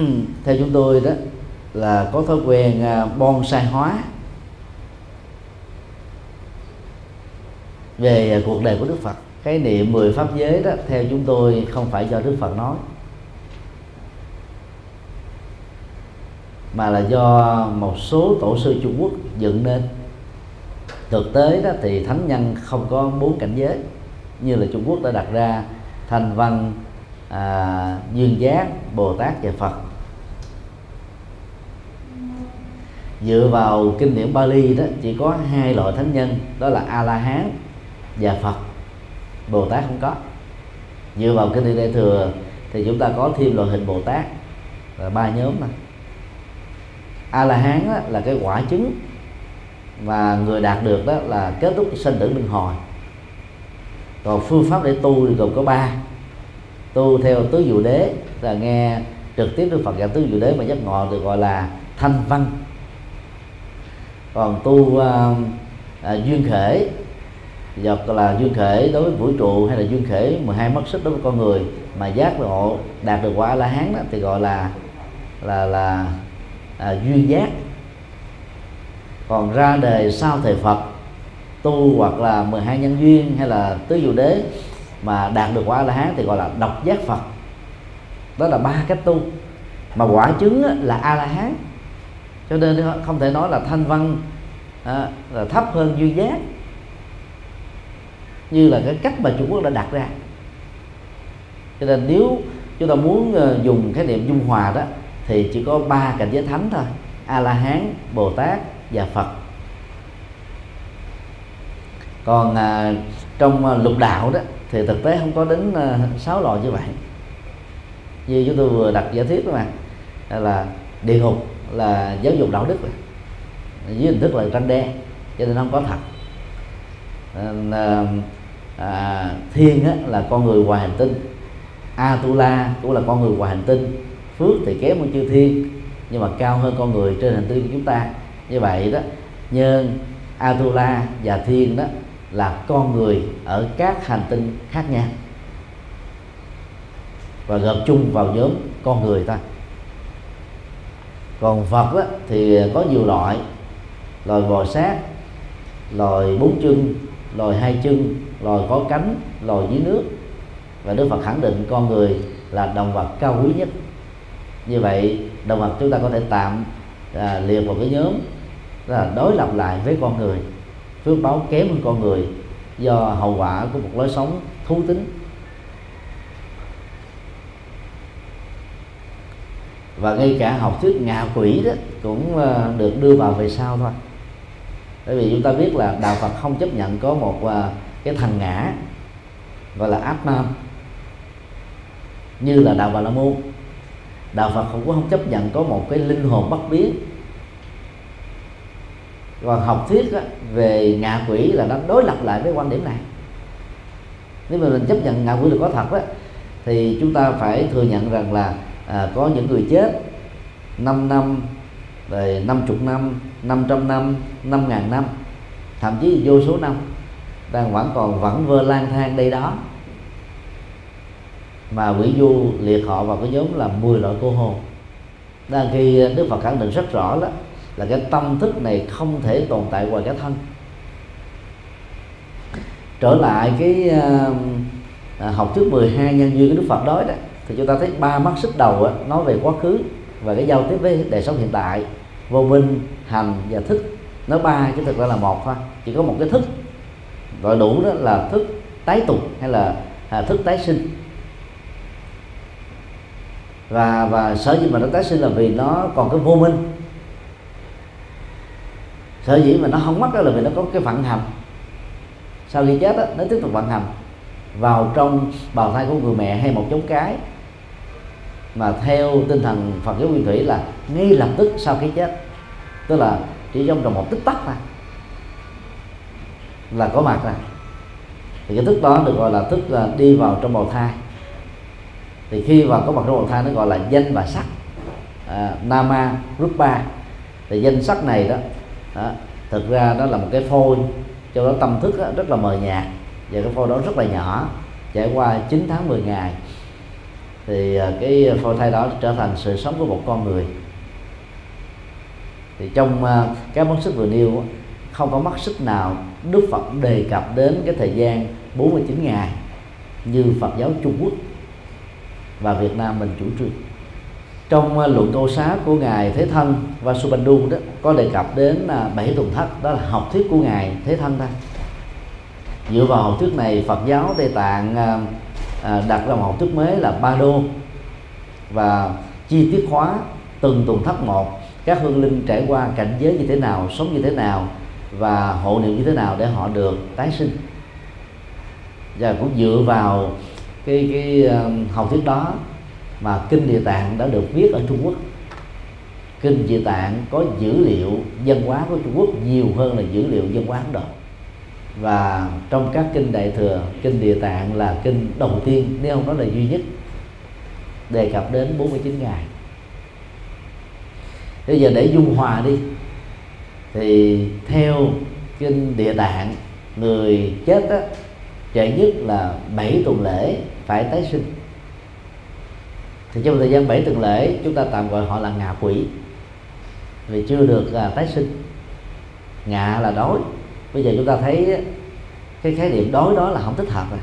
Speaker 2: theo chúng tôi đó là có thói quen à, bonsai hóa về à, cuộc đời của Đức Phật. Cái niệm mười pháp giới đó theo chúng tôi không phải do Đức Phật nói. Mà là do một số tổ sư Trung Quốc dựng nên. Thực tế đó thì thánh nhân không có bốn cảnh giới như là Trung Quốc đã đặt ra thành văn à, dương giác Bồ Tát và Phật. Dựa vào kinh điển Bali đó chỉ có hai loại thánh nhân đó là A La Hán và Phật. Bồ Tát không có. Dựa vào kinh điển đại thừa thì chúng ta có thêm loại hình Bồ Tát là ba nhóm này A La Hán là cái quả chứng mà người đạt được đó là kết thúc sinh tử luân hồi. Còn phương pháp để tu thì gồm có ba. Tu theo tứ diệu đế là nghe trực tiếp đức phật giảng tứ diệu đế mà giác ngộ được gọi là thanh văn. Còn tu uh, uh, duyên khể dọc là duyên khể đối với vũ trụ hay là duyên khể 12 mất sức đối với con người mà giác ngộ đạt được quả la hán đó, thì gọi là là là à, duyên giác. Còn ra đề sau thời Phật tu hoặc là 12 nhân duyên hay là tứ diệu đế mà đạt được quả la hán thì gọi là độc giác Phật. Đó là ba cách tu. Mà quả chứng là a la hán. Cho nên không thể nói là thanh văn à, là thấp hơn duyên giác. Như là cái cách mà Trung Quốc đã đặt ra. Cho nên nếu chúng ta muốn à, dùng khái niệm dung hòa đó thì chỉ có ba cảnh giới thánh thôi a la hán bồ tát và phật. Còn à, trong à, lục đạo đó thì thực tế không có đến à, sáu loại như vậy. Như chúng tôi vừa đặt giả thiết các mà là địa ngục là giáo dục đạo đức rồi dưới hình thức là răng đe cho nên không có thật. À, à, thiên á, là con người ngoài hành tinh atula cũng là con người ngoài hành tinh phước thì kém hơn chư thiên nhưng mà cao hơn con người trên hành tinh của chúng ta. Như vậy đó nhân atula và thiên đó là con người ở các hành tinh khác nhau. Và gộp chung vào nhóm con người ta. Còn Phật đó, thì có nhiều loại loài bò sát loài bốn chân loài hai chân loài có cánh loài dưới nước. Và Đức Phật khẳng định con người là động vật cao quý nhất như vậy động vật chúng ta có thể tạm à, liệt vào cái nhóm đó là đối lập lại với con người. Phước báo kém hơn con người do hậu quả của một lối sống thú tính. Và ngay cả học thuyết ngạ quỷ đó cũng à, được đưa vào về sau thôi. Bởi vì chúng ta biết là đạo Phật không chấp nhận có một à, cái thằng ngã gọi là áp nam như là đạo Bà La Môn đạo Phật cũng không chấp nhận có một cái linh hồn bất biến. Còn học thuyết đó, về ngạ quỷ là nó đối lập lại với quan điểm này. Nếu mà mình chấp nhận ngạ quỷ là có thật đó thì chúng ta phải thừa nhận rằng là à, có những người chết 5 năm rồi 50 năm 500 năm 5 ngàn năm thậm chí vô số năm đang vẫn còn vẫn vơ lang thang đây đó mà quỷ du liệt họ vào cái nhóm là 10 loại cô hồn. Đang khi Đức Phật khẳng định rất rõ đó là cái tâm thức này không thể tồn tại ngoài cái thân. Trở lại cái uh, học thuyết 12 nhân duyên của Đức Phật nói đó thì chúng ta thấy ba mắt xích đầu đó, nói về quá khứ và cái giao tiếp với đời sống hiện tại vô minh hành và thức. Nó ba chứ thực ra là một thôi chỉ có một cái thức. Gọi đủ đó là thức tái tục hay là à, thức tái sinh và và sở dĩ mà nó tái sinh là vì nó còn cái vô minh. Sở dĩ mà nó không mất đó là vì nó có cái vận hành sau khi chết đó, nó tiếp tục vận hành vào trong bào thai của người mẹ hay một giống cái. Mà theo tinh thần Phật giáo nguyên thủy là ngay lập tức sau khi chết. Tức là chỉ trong vòng một tích tắc thôi. Là có mặt rồi. Thì cái thức đó được gọi là thức là đi vào trong bào thai thì khi vào có mặt trong bào thai nó gọi là danh và sắc à, nama rupa. Thì danh sắc này đó, đó thực ra đó là một cái phôi cho đó tâm thức đó, rất là mờ nhạt. Và cái phôi đó rất là nhỏ trải qua 9 tháng 10 ngày. Thì à, cái phôi thai đó trở thành sự sống của một con người. Thì trong cái các mắt vừa nêu không có mắt sức nào Đức Phật đề cập đến cái thời gian 49 ngày như Phật giáo Trung Quốc và Việt Nam mình chủ trương trong ờ, luận tô xá của ngài Thế Thân và Subandhu đó, có đề cập đến à, bảy tuần thất, đó là học thuyết của ngài Thế Thân thôi. Dựa vào học thuyết này, Phật giáo Tây Tạng ờ, ờ, đặt ra một học thuyết mới là ba đô. Và chi tiết hóa từng tuần thất một, các hương linh trải qua cảnh giới như thế nào, sống như thế nào và hộ niệm như thế nào để họ được tái sinh. Và cũng dựa vào cái cái ờ, um, học thuyết đó mà kinh địa tạng đã được viết ở Trung Quốc. Kinh địa tạng có dữ liệu dân hóa của Trung Quốc nhiều hơn là dữ liệu dân hóa Ấn Độ. Và trong các kinh đại thừa kinh địa tạng là kinh đầu tiên nếu không nói là duy nhất đề cập đến 49 ngày bây giờ để dung hòa đi thì theo kinh địa tạng người chết á, trễ nhất là 7 tuần lễ phải tái sinh. Thì trong thời gian 7 tuần lễ chúng ta tạm gọi họ là ngạ quỷ. Vì chưa được à, tái sinh. Ngạ là đói. Bây giờ chúng ta thấy cái khái niệm đói đó là không thích hợp rồi.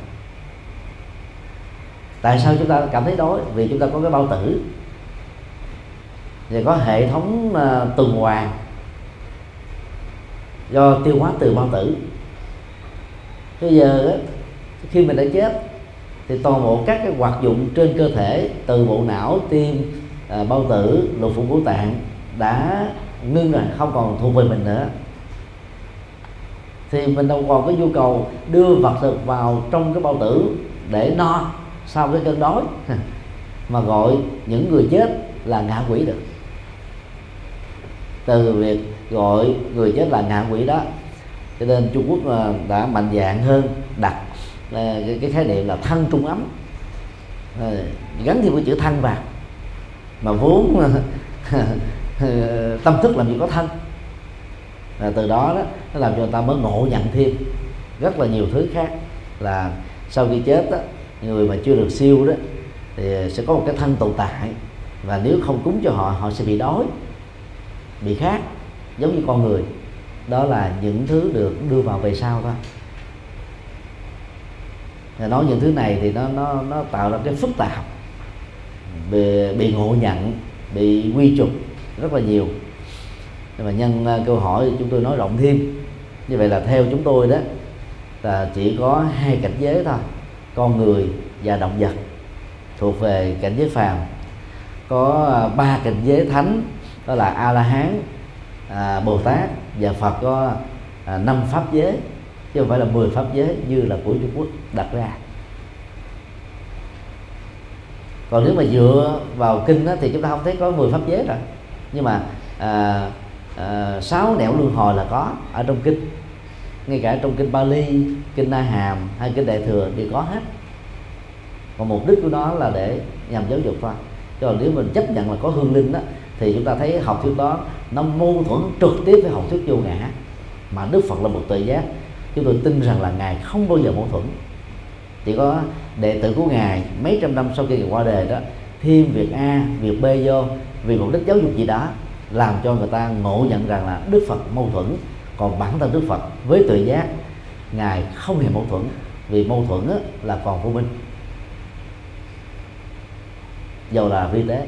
Speaker 2: Tại sao chúng ta cảm thấy đói? Vì chúng ta có cái bao tử. Và có hệ thống uh, tuần hoàn do tiêu hóa từ bao tử. Bây giờ khi mình đã chết thì toàn bộ các cái hoạt dụng trên cơ thể từ bộ não tim à, bao tử lục phủ ngũ tạng đã ngưng rồi không còn thuộc về mình nữa. Thì mình đâu còn có nhu cầu đưa vật thực vào trong cái bao tử để no sau cái cơn đói [LAUGHS] mà gọi những người chết là ngạ quỷ được. Từ việc gọi người chết là ngạ quỷ đó cho nên Trung Quốc à, đã mạnh dạng hơn đặt là cái, cái khái niệm là thân trung ấm. Gắn thêm cái chữ thân vào. Mà vốn [LAUGHS] tâm thức làm gì có thân và từ đó đó nó làm cho người ta mới ngộ nhận thêm rất là nhiều thứ khác. Là sau khi chết đó, người mà chưa được siêu đó thì sẽ có một cái thân tồn tại. Và nếu không cúng cho họ họ sẽ bị đói bị khát giống như con người. Đó là những thứ được đưa vào về sau thôi thì nói những thứ này thì nó nó nó tạo ra cái phức tạp. Bị, bị ngộ nhận bị quy trục rất là nhiều. Nhưng mà nhân à, câu hỏi chúng tôi nói rộng thêm. Như vậy là theo chúng tôi đó là chỉ có hai cảnh giới thôi. Con người và động vật thuộc về cảnh giới phàm. Có à, ba cảnh giới thánh đó là a la hán à, bồ tát và phật có à, năm pháp giới chứ không phải là 10 pháp giới như là của trung quốc đặt ra. Còn nếu mà dựa vào kinh đó, thì chúng ta không thấy có 10 pháp giới rồi. Nhưng mà à, à, sáu nẻo luân hồi là có ở trong kinh. Ngay cả trong kinh Bali kinh Na Hàm hay kinh Đại thừa đều có hết. Còn mục đích của nó là để nhằm giáo dục thôi cho nếu mình chấp nhận là có hương linh đó thì chúng ta thấy học thuyết đó nó mâu thuẫn trực tiếp với học thuyết vô ngã mà Đức Phật là một tự giác chúng tôi tin rằng là ngài không bao giờ mâu thuẫn. Chỉ có đệ tử của ngài mấy trăm năm sau khi ngài qua đời đó, thêm việc a, việc b vô vì mục đích giáo dục gì đó, làm cho người ta ngộ nhận rằng là đức phật mâu thuẫn. Còn bản thân đức phật với tự giác, ngài không hề mâu thuẫn. Vì mâu thuẫn là còn vô minh. Dầu là vi tế.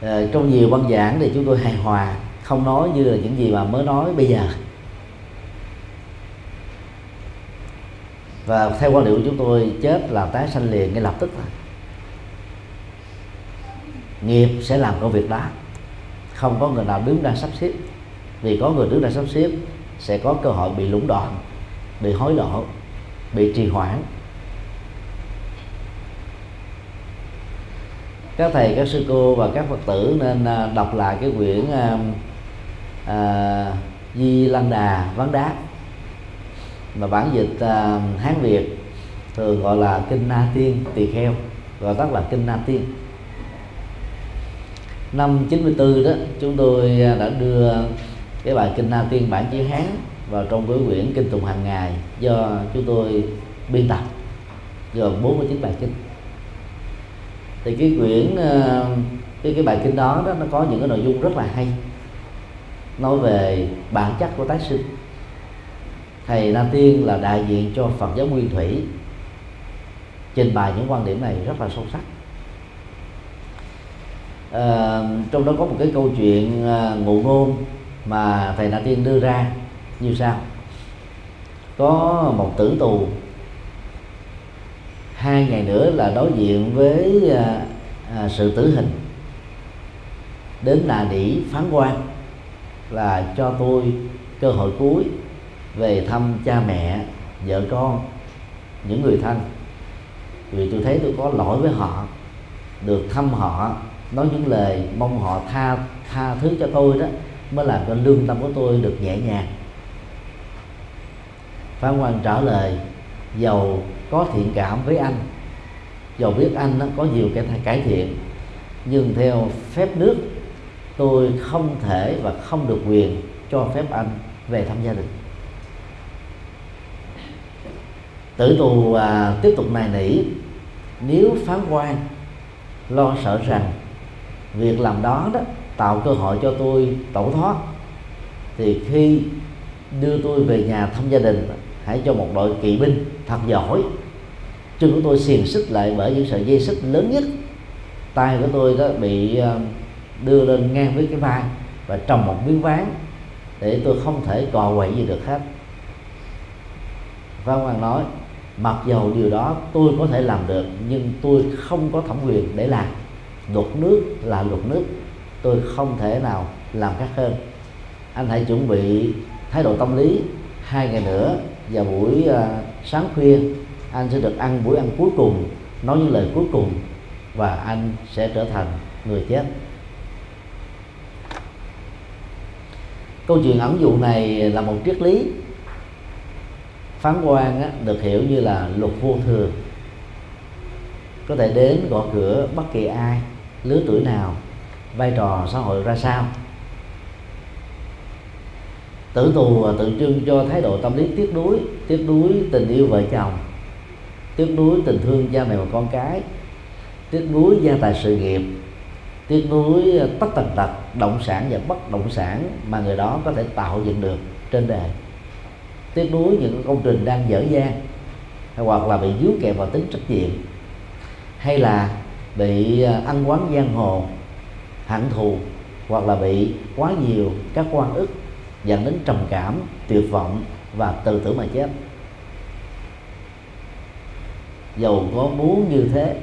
Speaker 2: Ờ, trong nhiều văn giảng thì chúng tôi hài hòa, không nói như là những gì mà mới nói bây giờ. Và theo quan điểm của chúng tôi chết là tái sanh liền ngay lập tức. Thôi nghiệp sẽ làm công việc đó. Không có người nào đứng ra sắp xếp. Vì có người đứng ra sắp xếp sẽ có cơ hội bị lũng đoạn bị hối lộ bị trì hoãn. Các thầy các sư cô và các phật tử nên à, đọc lại cái quyển à, à, di lăng đà vấn đáp mà bản dịch uh, hán việt thường gọi là kinh na tiên tỳ kheo gọi tắt là kinh na tiên. Năm 94 đó chúng tôi à, đã đưa cái bài kinh na tiên bản chữ hán vào trong cái quyển kinh tùng hàng ngày do chúng tôi biên tập gồm 49 bài kinh. Thì cái quyển à, cái cái bài kinh đó, đó nó có những cái nội dung rất là hay. Nói về bản chất của tái sinh thầy Na Tiên là đại diện cho Phật giáo Nguyên Thủy. Trình bày những quan điểm này rất là sâu sắc. À, trong đó có một cái câu chuyện à, ngụ ngôn mà thầy Na Tiên đưa ra như sau. Có một tử tù hai ngày nữa là đối diện với à, à, sự tử hình. Đến là nỉ phán quan là cho tôi cơ hội cuối về thăm cha mẹ, vợ con, những người thân. Vì tôi thấy tôi có lỗi với họ, được thăm họ, nói những lời mong họ tha tha thứ cho tôi đó, mới làm cho lương tâm của tôi được nhẹ nhàng. Phán quan trả lời, giàu có thiện cảm với anh. Giàu biết anh nó có nhiều cái cải thiện. Nhưng theo phép nước, tôi không thể và không được quyền cho phép anh về thăm gia đình. Tử tù à, tiếp tục nài nỉ. Nếu phán quan lo sợ rằng việc làm đó đó tạo cơ hội cho tôi tẩu thoát thì khi đưa tôi về nhà thăm gia đình hãy cho một đội kỵ binh thật giỏi chân của tôi xiềng xích lại bởi những sợi dây xích lớn nhất. Tay của tôi đó bị à, đưa lên ngang với cái vai và trồng một miếng ván để tôi không thể cò quậy gì được hết. Phan Hoàng nói mặc dầu điều đó tôi có thể làm được nhưng tôi không có thẩm quyền để làm. Luật nước là luật nước tôi không thể nào làm khác hơn. Anh hãy chuẩn bị thái độ tâm lý. Hai ngày nữa vào buổi uh, sáng khuya anh sẽ được ăn buổi ăn cuối cùng nói những lời cuối cùng và anh sẽ trở thành người chết. Câu chuyện ẩn dụ này là một triết lý phán quan á, được hiểu như là luật vô thường. Có thể đến gõ cửa bất kỳ ai lứa tuổi nào vai trò xã hội ra sao. Tử tù tượng trưng cho thái độ tâm lý tiếc nuối tiếc nuối tình yêu vợ chồng tiếc nuối tình thương cha mẹ và con cái tiếc nuối gia tài sự nghiệp tiếc nuối tất tần tật động sản và bất động sản mà người đó có thể tạo dựng được trên đời tiếc nuối những công trình đang dở dang, hoặc là bị dướng kẹt vào tính trách nhiệm, hay là bị à, ăn quán giang hồ, hận thù, hoặc là bị quá nhiều các quan ức dẫn đến trầm cảm, tuyệt vọng và tự tử mà chết. Dầu có muốn như thế,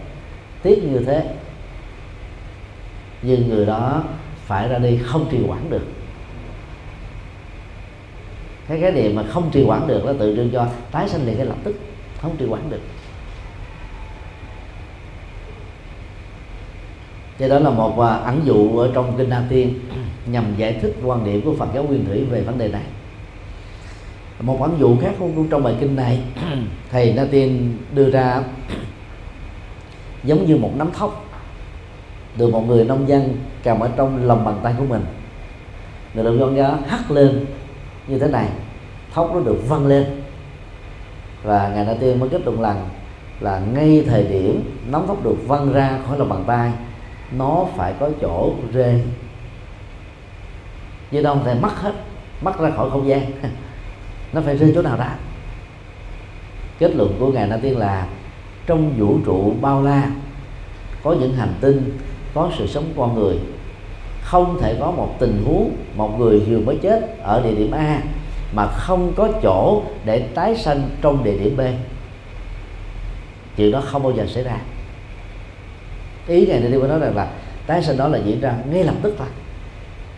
Speaker 2: tiếc như thế, nhưng người đó phải ra đi không trì quản được cái cái niệm mà không trì quản được nó tự trưng cho tái sinh liền ngay lập tức không trì quản được Vậy đó là một à, ẩn dụ ở trong kinh Na Tiên [CLEARS THROAT] nhằm giải thích quan điểm của Phật giáo Nguyên Thủy về vấn đề này. Một ẩn dụ khác cũng trong bài kinh này, [CLEARS THROAT] thầy Na Tiên đưa ra [CLEARS THROAT] giống như một nắm thóc được một người nông dân cầm ở trong lòng bàn tay của mình người nông dân đó hắt lên như thế này, thóc nó được văng lên. Và ngài Na tiên mới kết luận rằng là ngay thời điểm nắm thóc được văng ra khỏi lòng bàn tay, nó phải có chỗ rê. Chứ đâu thể mất hết mất ra khỏi không gian. [LAUGHS] Nó phải rơi chỗ nào ra kết luận của ngài Na tiên là trong vũ trụ bao la, có những hành tinh, có sự sống con người không thể có một tình huống một người vừa mới chết ở địa điểm A mà không có chỗ để tái sanh trong địa điểm B. Chuyện đó không bao giờ xảy ra. Ý này đi với nói rằng là tái sanh đó là diễn ra ngay lập tức thôi.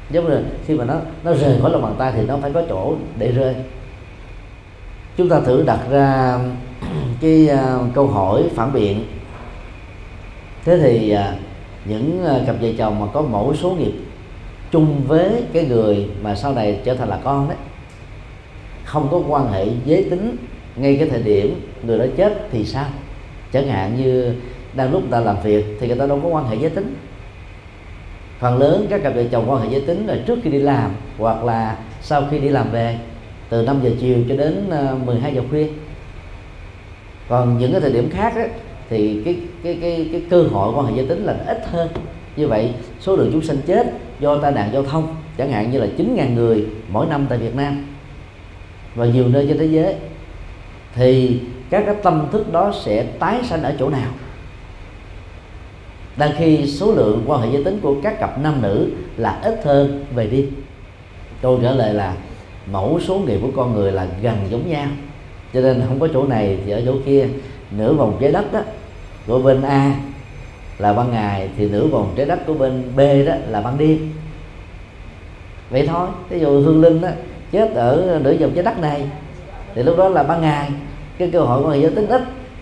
Speaker 2: Giống như khi mà nó nó rời khỏi lòng bàn tay thì nó phải có chỗ để rơi. Chúng ta thử đặt ra [CLEARS THROAT] cái uh, câu hỏi phản biện. Thế thì uh, những ờ, cặp vợ chồng mà có mẫu số nghiệp chung với cái người mà sau này trở thành là con đấy không có quan hệ giới tính ngay cái thời điểm người đó chết thì sao? Chẳng hạn như đang lúc ta làm việc thì người ta đâu có quan hệ giới tính. Phần lớn các cặp vợ chồng quan hệ giới tính là trước khi đi làm hoặc là sau khi đi làm về từ 5 giờ chiều cho đến ờ, 12 giờ khuya. Còn những cái thời điểm khác ấy, thì cái cái cái cái cơ hội quan hệ giới tính là ít hơn. Như vậy, số lượng chúng sinh chết do tai nạn giao thông, chẳng hạn như là 9.000 người mỗi năm tại Việt Nam và nhiều nơi trên thế giới, thì các cái tâm thức đó sẽ tái sanh ở chỗ nào? Đang khi số lượng quan hệ giới tính của các cặp nam nữ là ít hơn, về đi. Tôi trả lời là mẫu số nghiệp của con người là gần giống nhau, cho nên không có chỗ này thì ở chỗ kia, nửa vòng trái đất đó của bên A là ban ngày thì nửa vòng trái đất của bên B đó là ban đêm. Vậy thôi ví dụ hương linh đó, chết ở nửa vòng trái đất này thì lúc đó là ban ngày. Cái cơ hội quan hệ giới tính ít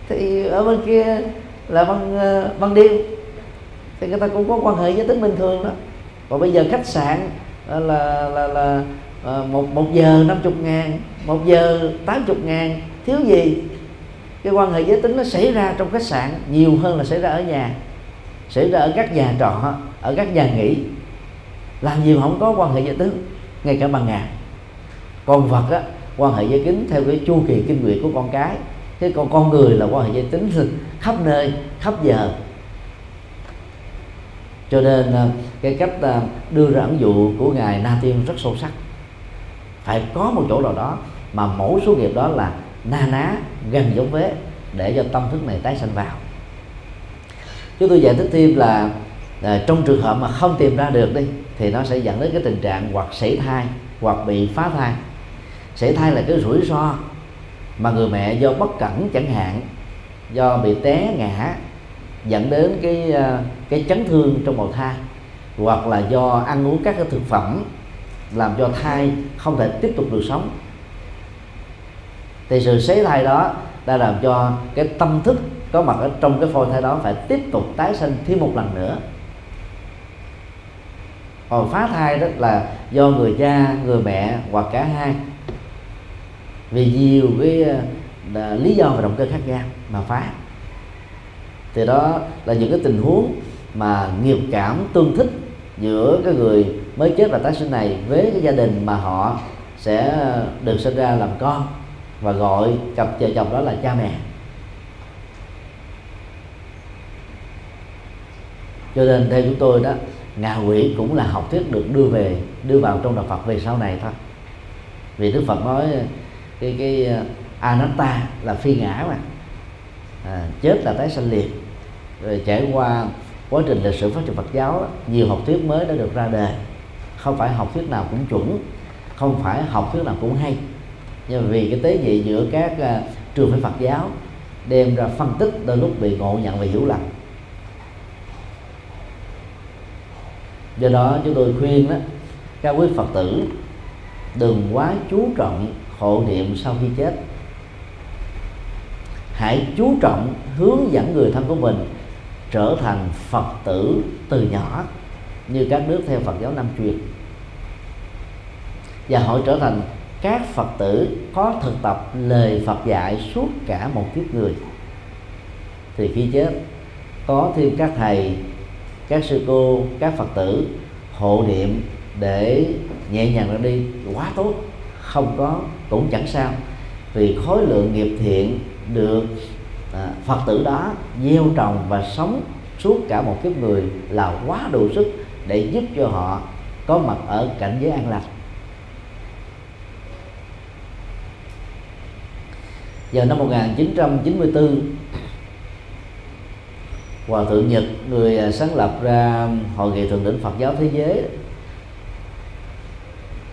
Speaker 2: thì ở bên kia là ban ờ, ban đêm. Thì người ta cũng có quan hệ giới tính bình thường đó. Còn bây giờ khách sạn ờ, là là là, là một một giờ năm chục ngàn một giờ tám chục ngàn thiếu gì? Cái quan hệ giới tính nó xảy ra trong khách sạn nhiều hơn là xảy ra ở nhà, xảy ra ở các nhà trọ, ở các nhà nghỉ. Làm gì mà không có quan hệ giới tính, ngay cả bằng ngày con vật á, quan hệ giới tính theo cái chu kỳ kinh nguyệt của con cái. Thế còn con người là quan hệ giới tính [LAUGHS] khắp nơi, khắp giờ. Cho nên à, cái cách à, đưa ra ẩn dụ của ngài na tiên rất sâu sắc. Phải có một chỗ nào đó mà mẫu số nghiệp đó là na ná gần giống vế để cho tâm thức này tái sanh vào. Chúng tôi giải thích thêm là à, trong trường hợp mà không tìm ra được đi thì nó sẽ dẫn đến cái tình trạng hoặc sảy thai hoặc bị phá thai. Sảy thai là cái rủi ro mà người mẹ do bất cẩn chẳng hạn do bị té ngã dẫn đến cái à, cái chấn thương trong bào thai hoặc là do ăn uống các cái thực phẩm làm cho thai không thể tiếp tục được sống thì sự sấy thai đó đã làm cho cái tâm thức có mặt ở trong cái phôi thai đó phải tiếp tục tái sinh thêm một lần nữa. Còn phá thai đó là do người cha, người mẹ hoặc cả hai. Vì nhiều cái à, lý do và động cơ khác nhau mà phá. Thì đó là những cái tình huống mà nghiệp cảm tương thích giữa cái người mới chết và tái sinh này với cái gia đình mà họ sẽ à, được sinh ra làm con và gọi cặp vợ chồng đó là cha mẹ. Cho nên theo chúng tôi đó ngạ quỷ cũng là học thuyết được đưa về đưa vào trong đạo Phật về sau này thôi. Vì Đức Phật nói cái cái à, anatta là phi ngã mà. À, chết là tái sanh liền. Rồi trải qua quá trình lịch sử phát triển Phật giáo nhiều học thuyết mới đã được ra đời. Không phải học thuyết nào cũng chuẩn không phải học thuyết nào cũng hay nhưng mà vì cái tế nhị giữa các uh, trường phái Phật giáo đem ra phân tích đôi lúc bị ngộ nhận và hiểu lầm. Do đó chúng tôi khuyên đó các quý phật tử đừng quá chú trọng hộ niệm sau khi chết. Hãy chú trọng hướng dẫn người thân của mình trở thành phật tử từ nhỏ như các nước theo phật giáo nam truyền. Và họ trở thành các phật tử có thực tập lời phật dạy suốt cả một kiếp người. Thì khi chết có thêm các thầy các sư cô các phật tử hộ niệm để nhẹ nhàng ra đi. Quá tốt không có cũng chẳng sao. Vì khối lượng nghiệp thiện được à, phật tử đó gieo trồng và sống suốt cả một kiếp người là quá đủ sức để giúp cho họ có mặt ở cảnh giới an lành vào năm 1994 Hòa thượng Nhật, người à, sáng lập ra hội nghị thượng đỉnh Phật giáo thế giới,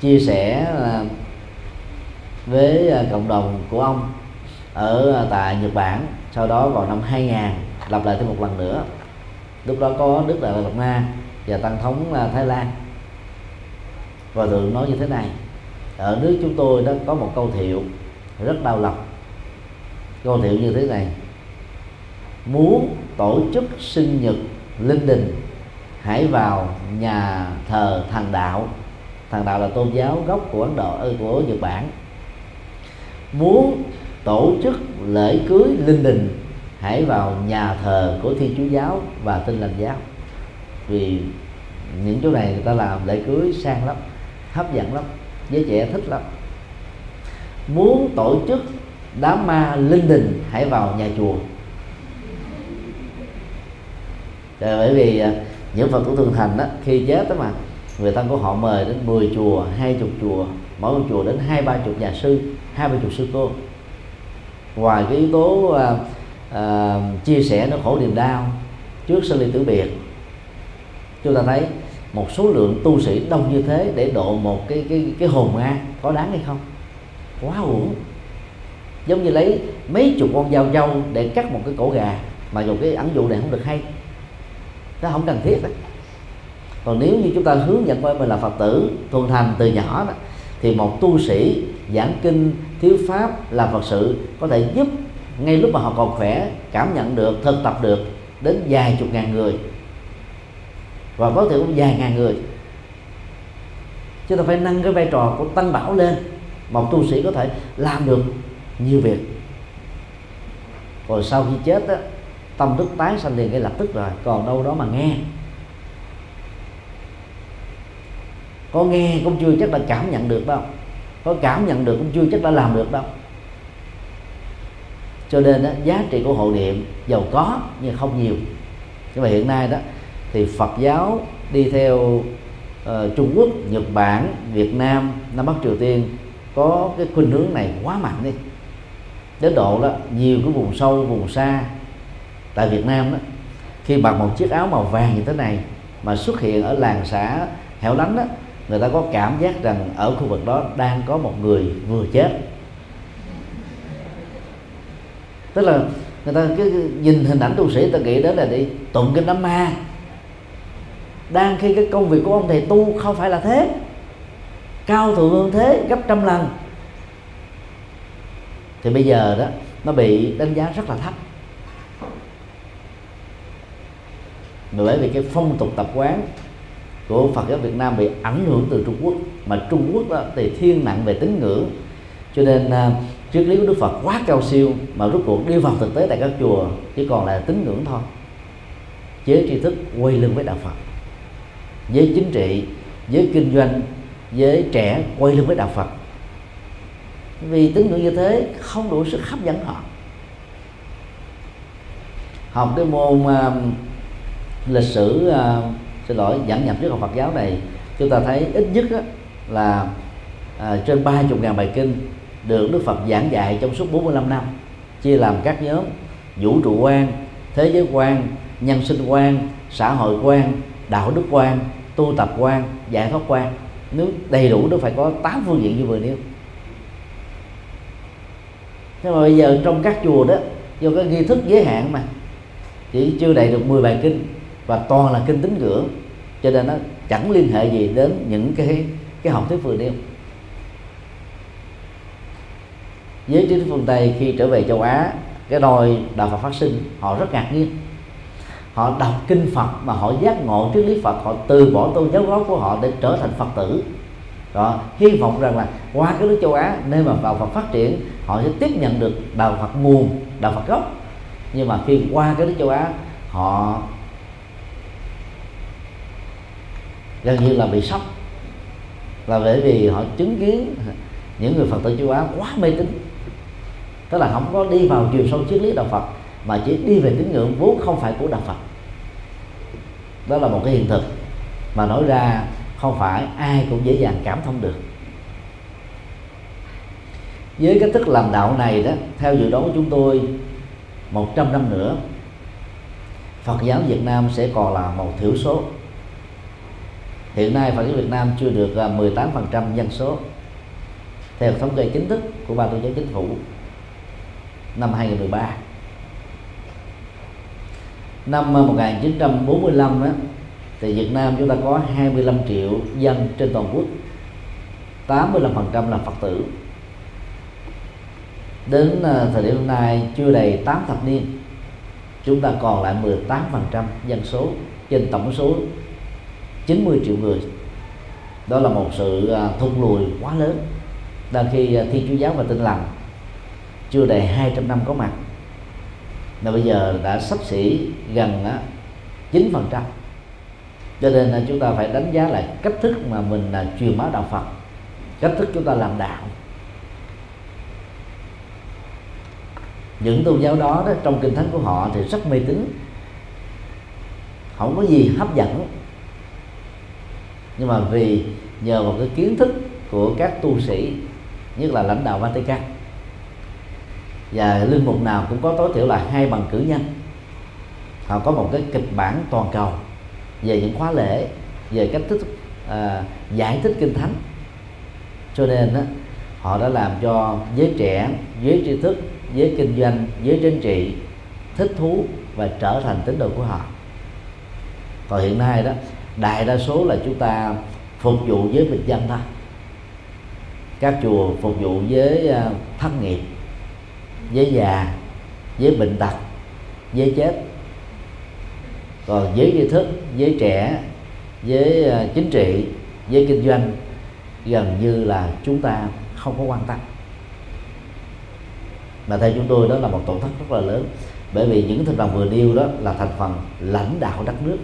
Speaker 2: chia sẻ à, với à, cộng đồng của ông ở tại Nhật Bản, sau đó vào năm 2000 lập lại thêm một lần nữa. Lúc đó có Đức Đại Lạt Ma và Tăng thống Thái Lan. Và thượng nói như thế này, ở nước chúng tôi đó có một câu thiệu rất đau lòng câu thiệu như thế này. Muốn tổ chức sinh nhật linh đình, hãy vào nhà thờ thần đạo. Thần đạo là tôn giáo gốc của ấn độ ờ, của nhật bản. Muốn tổ chức lễ cưới linh đình, hãy vào nhà thờ của thiên chúa giáo và Tin lành giáo. Vì những chỗ này người ta làm lễ cưới sang lắm, hấp dẫn lắm, giới trẻ thích lắm. Muốn tổ chức đám ma linh đình hãy vào nhà chùa. Rồi bởi vì à, những phật tử thường thành đó khi chết đó mà người thân của họ mời đến 10 chùa hai chục chùa mỗi một chùa đến hai ba chục nhà sư hai ba chục sư cô. Ngoài cái yếu tố à, à, chia sẻ nó khổ niềm đau trước sinh ly tử biệt chúng ta thấy một số lượng tu sĩ đông như thế để độ một cái cái cái hồn ma có đáng hay không? Quá uổng giống như lấy mấy chục con dao dâu để cắt một cái cổ gà, mà dù cái ẩn dụ này không được hay. Nó không cần thiết đó còn nếu như chúng ta hướng dẫn coi mình là phật tử, thuần thành từ nhỏ đó, thì một tu sĩ giảng kinh thiếu pháp, làm phật sự có thể giúp ngay lúc mà họ còn khỏe, cảm nhận được, thực tập được đến vài chục ngàn người. Và có thể cũng vài ngàn người. Chúng ta phải nâng cái vai trò của tăng bảo lên một tu sĩ có thể làm được nhiều việc. Rồi sau khi chết á tâm thức tái sanh liền ngay lập tức rồi còn đâu đó mà nghe. Có nghe cũng chưa chắc đã cảm nhận được đâu. Có cảm nhận được cũng chưa chắc đã làm được đâu. Cho nên đó, giá trị của hộ niệm giàu có nhưng không nhiều. Nhưng mà hiện nay đó thì Phật giáo đi theo uh, Trung Quốc, Nhật Bản, Việt Nam, Nam Bắc Triều Tiên có cái khuynh hướng này quá mạnh đi đến độ đó, nhiều cái vùng sâu, vùng xa tại Việt Nam đó, khi mặc một chiếc áo màu vàng như thế này mà xuất hiện ở làng xã hẻo lánh đó, người ta có cảm giác rằng ở khu vực đó đang có một người vừa chết. Tức là người ta cứ nhìn hình ảnh tu sĩ ta nghĩ đến là đi tụng kinh đám ma. Đang khi cái công việc của ông thầy tu không phải là thế, cao thượng hơn thế gấp trăm lần thì bây giờ đó, nó bị đánh giá rất là thấp. Bởi vì cái phong tục tập quán của Phật giáo Việt Nam bị ảnh hưởng từ Trung Quốc, mà Trung Quốc đó thì thiên nặng về tín ngưỡng. Cho nên à, triết lý của Đức Phật quá cao siêu mà rốt cuộc đi vào thực tế tại các chùa chỉ còn là tín ngưỡng thôi. Giới tri thức quay lưng với đạo Phật. Giới chính trị, giới kinh doanh, giới trẻ quay lưng với đạo Phật vì tín ngưỡng như thế không đủ sức hấp dẫn họ. Học cái môn uh, lịch sử uh, xin lỗi dẫn nhập trước học Phật giáo này chúng ta thấy ít nhất á, là uh, trên ba chục ngàn bài kinh được Đức Phật giảng dạy trong suốt 45 năm chia làm các nhóm vũ trụ quan thế giới quan nhân sinh quan xã hội quan đạo đức quan tu tập quan giải thoát quan. Nếu đầy đủ nó phải có 8 phương diện như vừa nêu nhưng mà bây giờ trong các chùa đó, do cái nghi thức giới hạn mà, chỉ chưa đầy được 10 bài kinh, và toàn là kinh tín ngưỡng, cho nên nó chẳng liên hệ gì đến những cái cái học thuyết vừa nêu giới trí thức phương tây khi trở về châu á, cái đòi đạo phật phát sinh, họ rất ngạc nhiên. Họ đọc kinh phật mà họ giác ngộ triết lý phật, họ từ bỏ tôn giáo gốc của họ để trở thành phật tử đó, hy vọng rằng là qua cái nước châu á, nơi mà đạo phật phát triển, họ sẽ tiếp nhận được đạo phật nguồn, đạo phật gốc. Nhưng mà khi qua cái nước châu á, họ gần như là bị sốc. Là bởi vì họ chứng kiến những người phật tử châu á quá mê tín. Tức là không có đi vào chiều sâu triết lý đạo phật, mà chỉ đi về tín ngưỡng vốn không phải của đạo phật. Đó là một cái hiện thực mà nói ra không phải, ai cũng dễ dàng cảm thông được. Với cái thức làm đạo này đó, theo dự đoán của chúng tôi 100 năm nữa, Phật giáo Việt Nam sẽ còn là một thiểu số. Hiện nay Phật giáo Việt Nam chưa được à, 18% dân số. Theo thống kê chính thức của ban tổ chức chính phủ, năm 2013 năm à, 1945 đó thì Việt Nam chúng ta có 25 triệu dân trên toàn quốc. 85% là Phật tử. Đến à, thời điểm hôm nay chưa đầy 8 thập niên, chúng ta còn lại 18% dân số trên tổng số 90 triệu người. Đó là một sự à, thung lùi quá lớn. Đang khi à, thiên chúa giáo và tinh lành chưa đầy 200 năm có mặt, mà bây giờ đã sắp xỉ gần 9% cho nên là chúng ta phải đánh giá lại cách thức mà mình là truyền bá đạo Phật. Cách thức chúng ta làm đạo. Những tôn giáo đó, đó trong kinh thánh của họ thì rất mê tín. Không có gì hấp dẫn. Nhưng mà vì nhờ một cái kiến thức của các tu sĩ nhất là lãnh đạo Vatican và linh mục nào cũng có tối thiểu là hai bằng cử nhân. Họ có một cái kịch bản toàn cầu về những khóa lễ về cách thức à, giải thích kinh thánh. Cho nên đó, họ đã làm cho giới trẻ giới tri thức giới kinh doanh giới chính trị thích thú và trở thành tín đồ của họ. Còn hiện nay đó đại đa số là chúng ta phục vụ với bình dân thôi. Các chùa phục vụ với à, thất nghiệp với già với bệnh tật với chết còn giới tri thức giới trẻ giới ờ, chính trị giới kinh doanh, gần như là chúng ta không có quan tâm. Mà theo chúng tôi đó là một tổn thất rất là lớn, bởi vì những thành phần vừa nêu đó là thành phần lãnh đạo đất nước,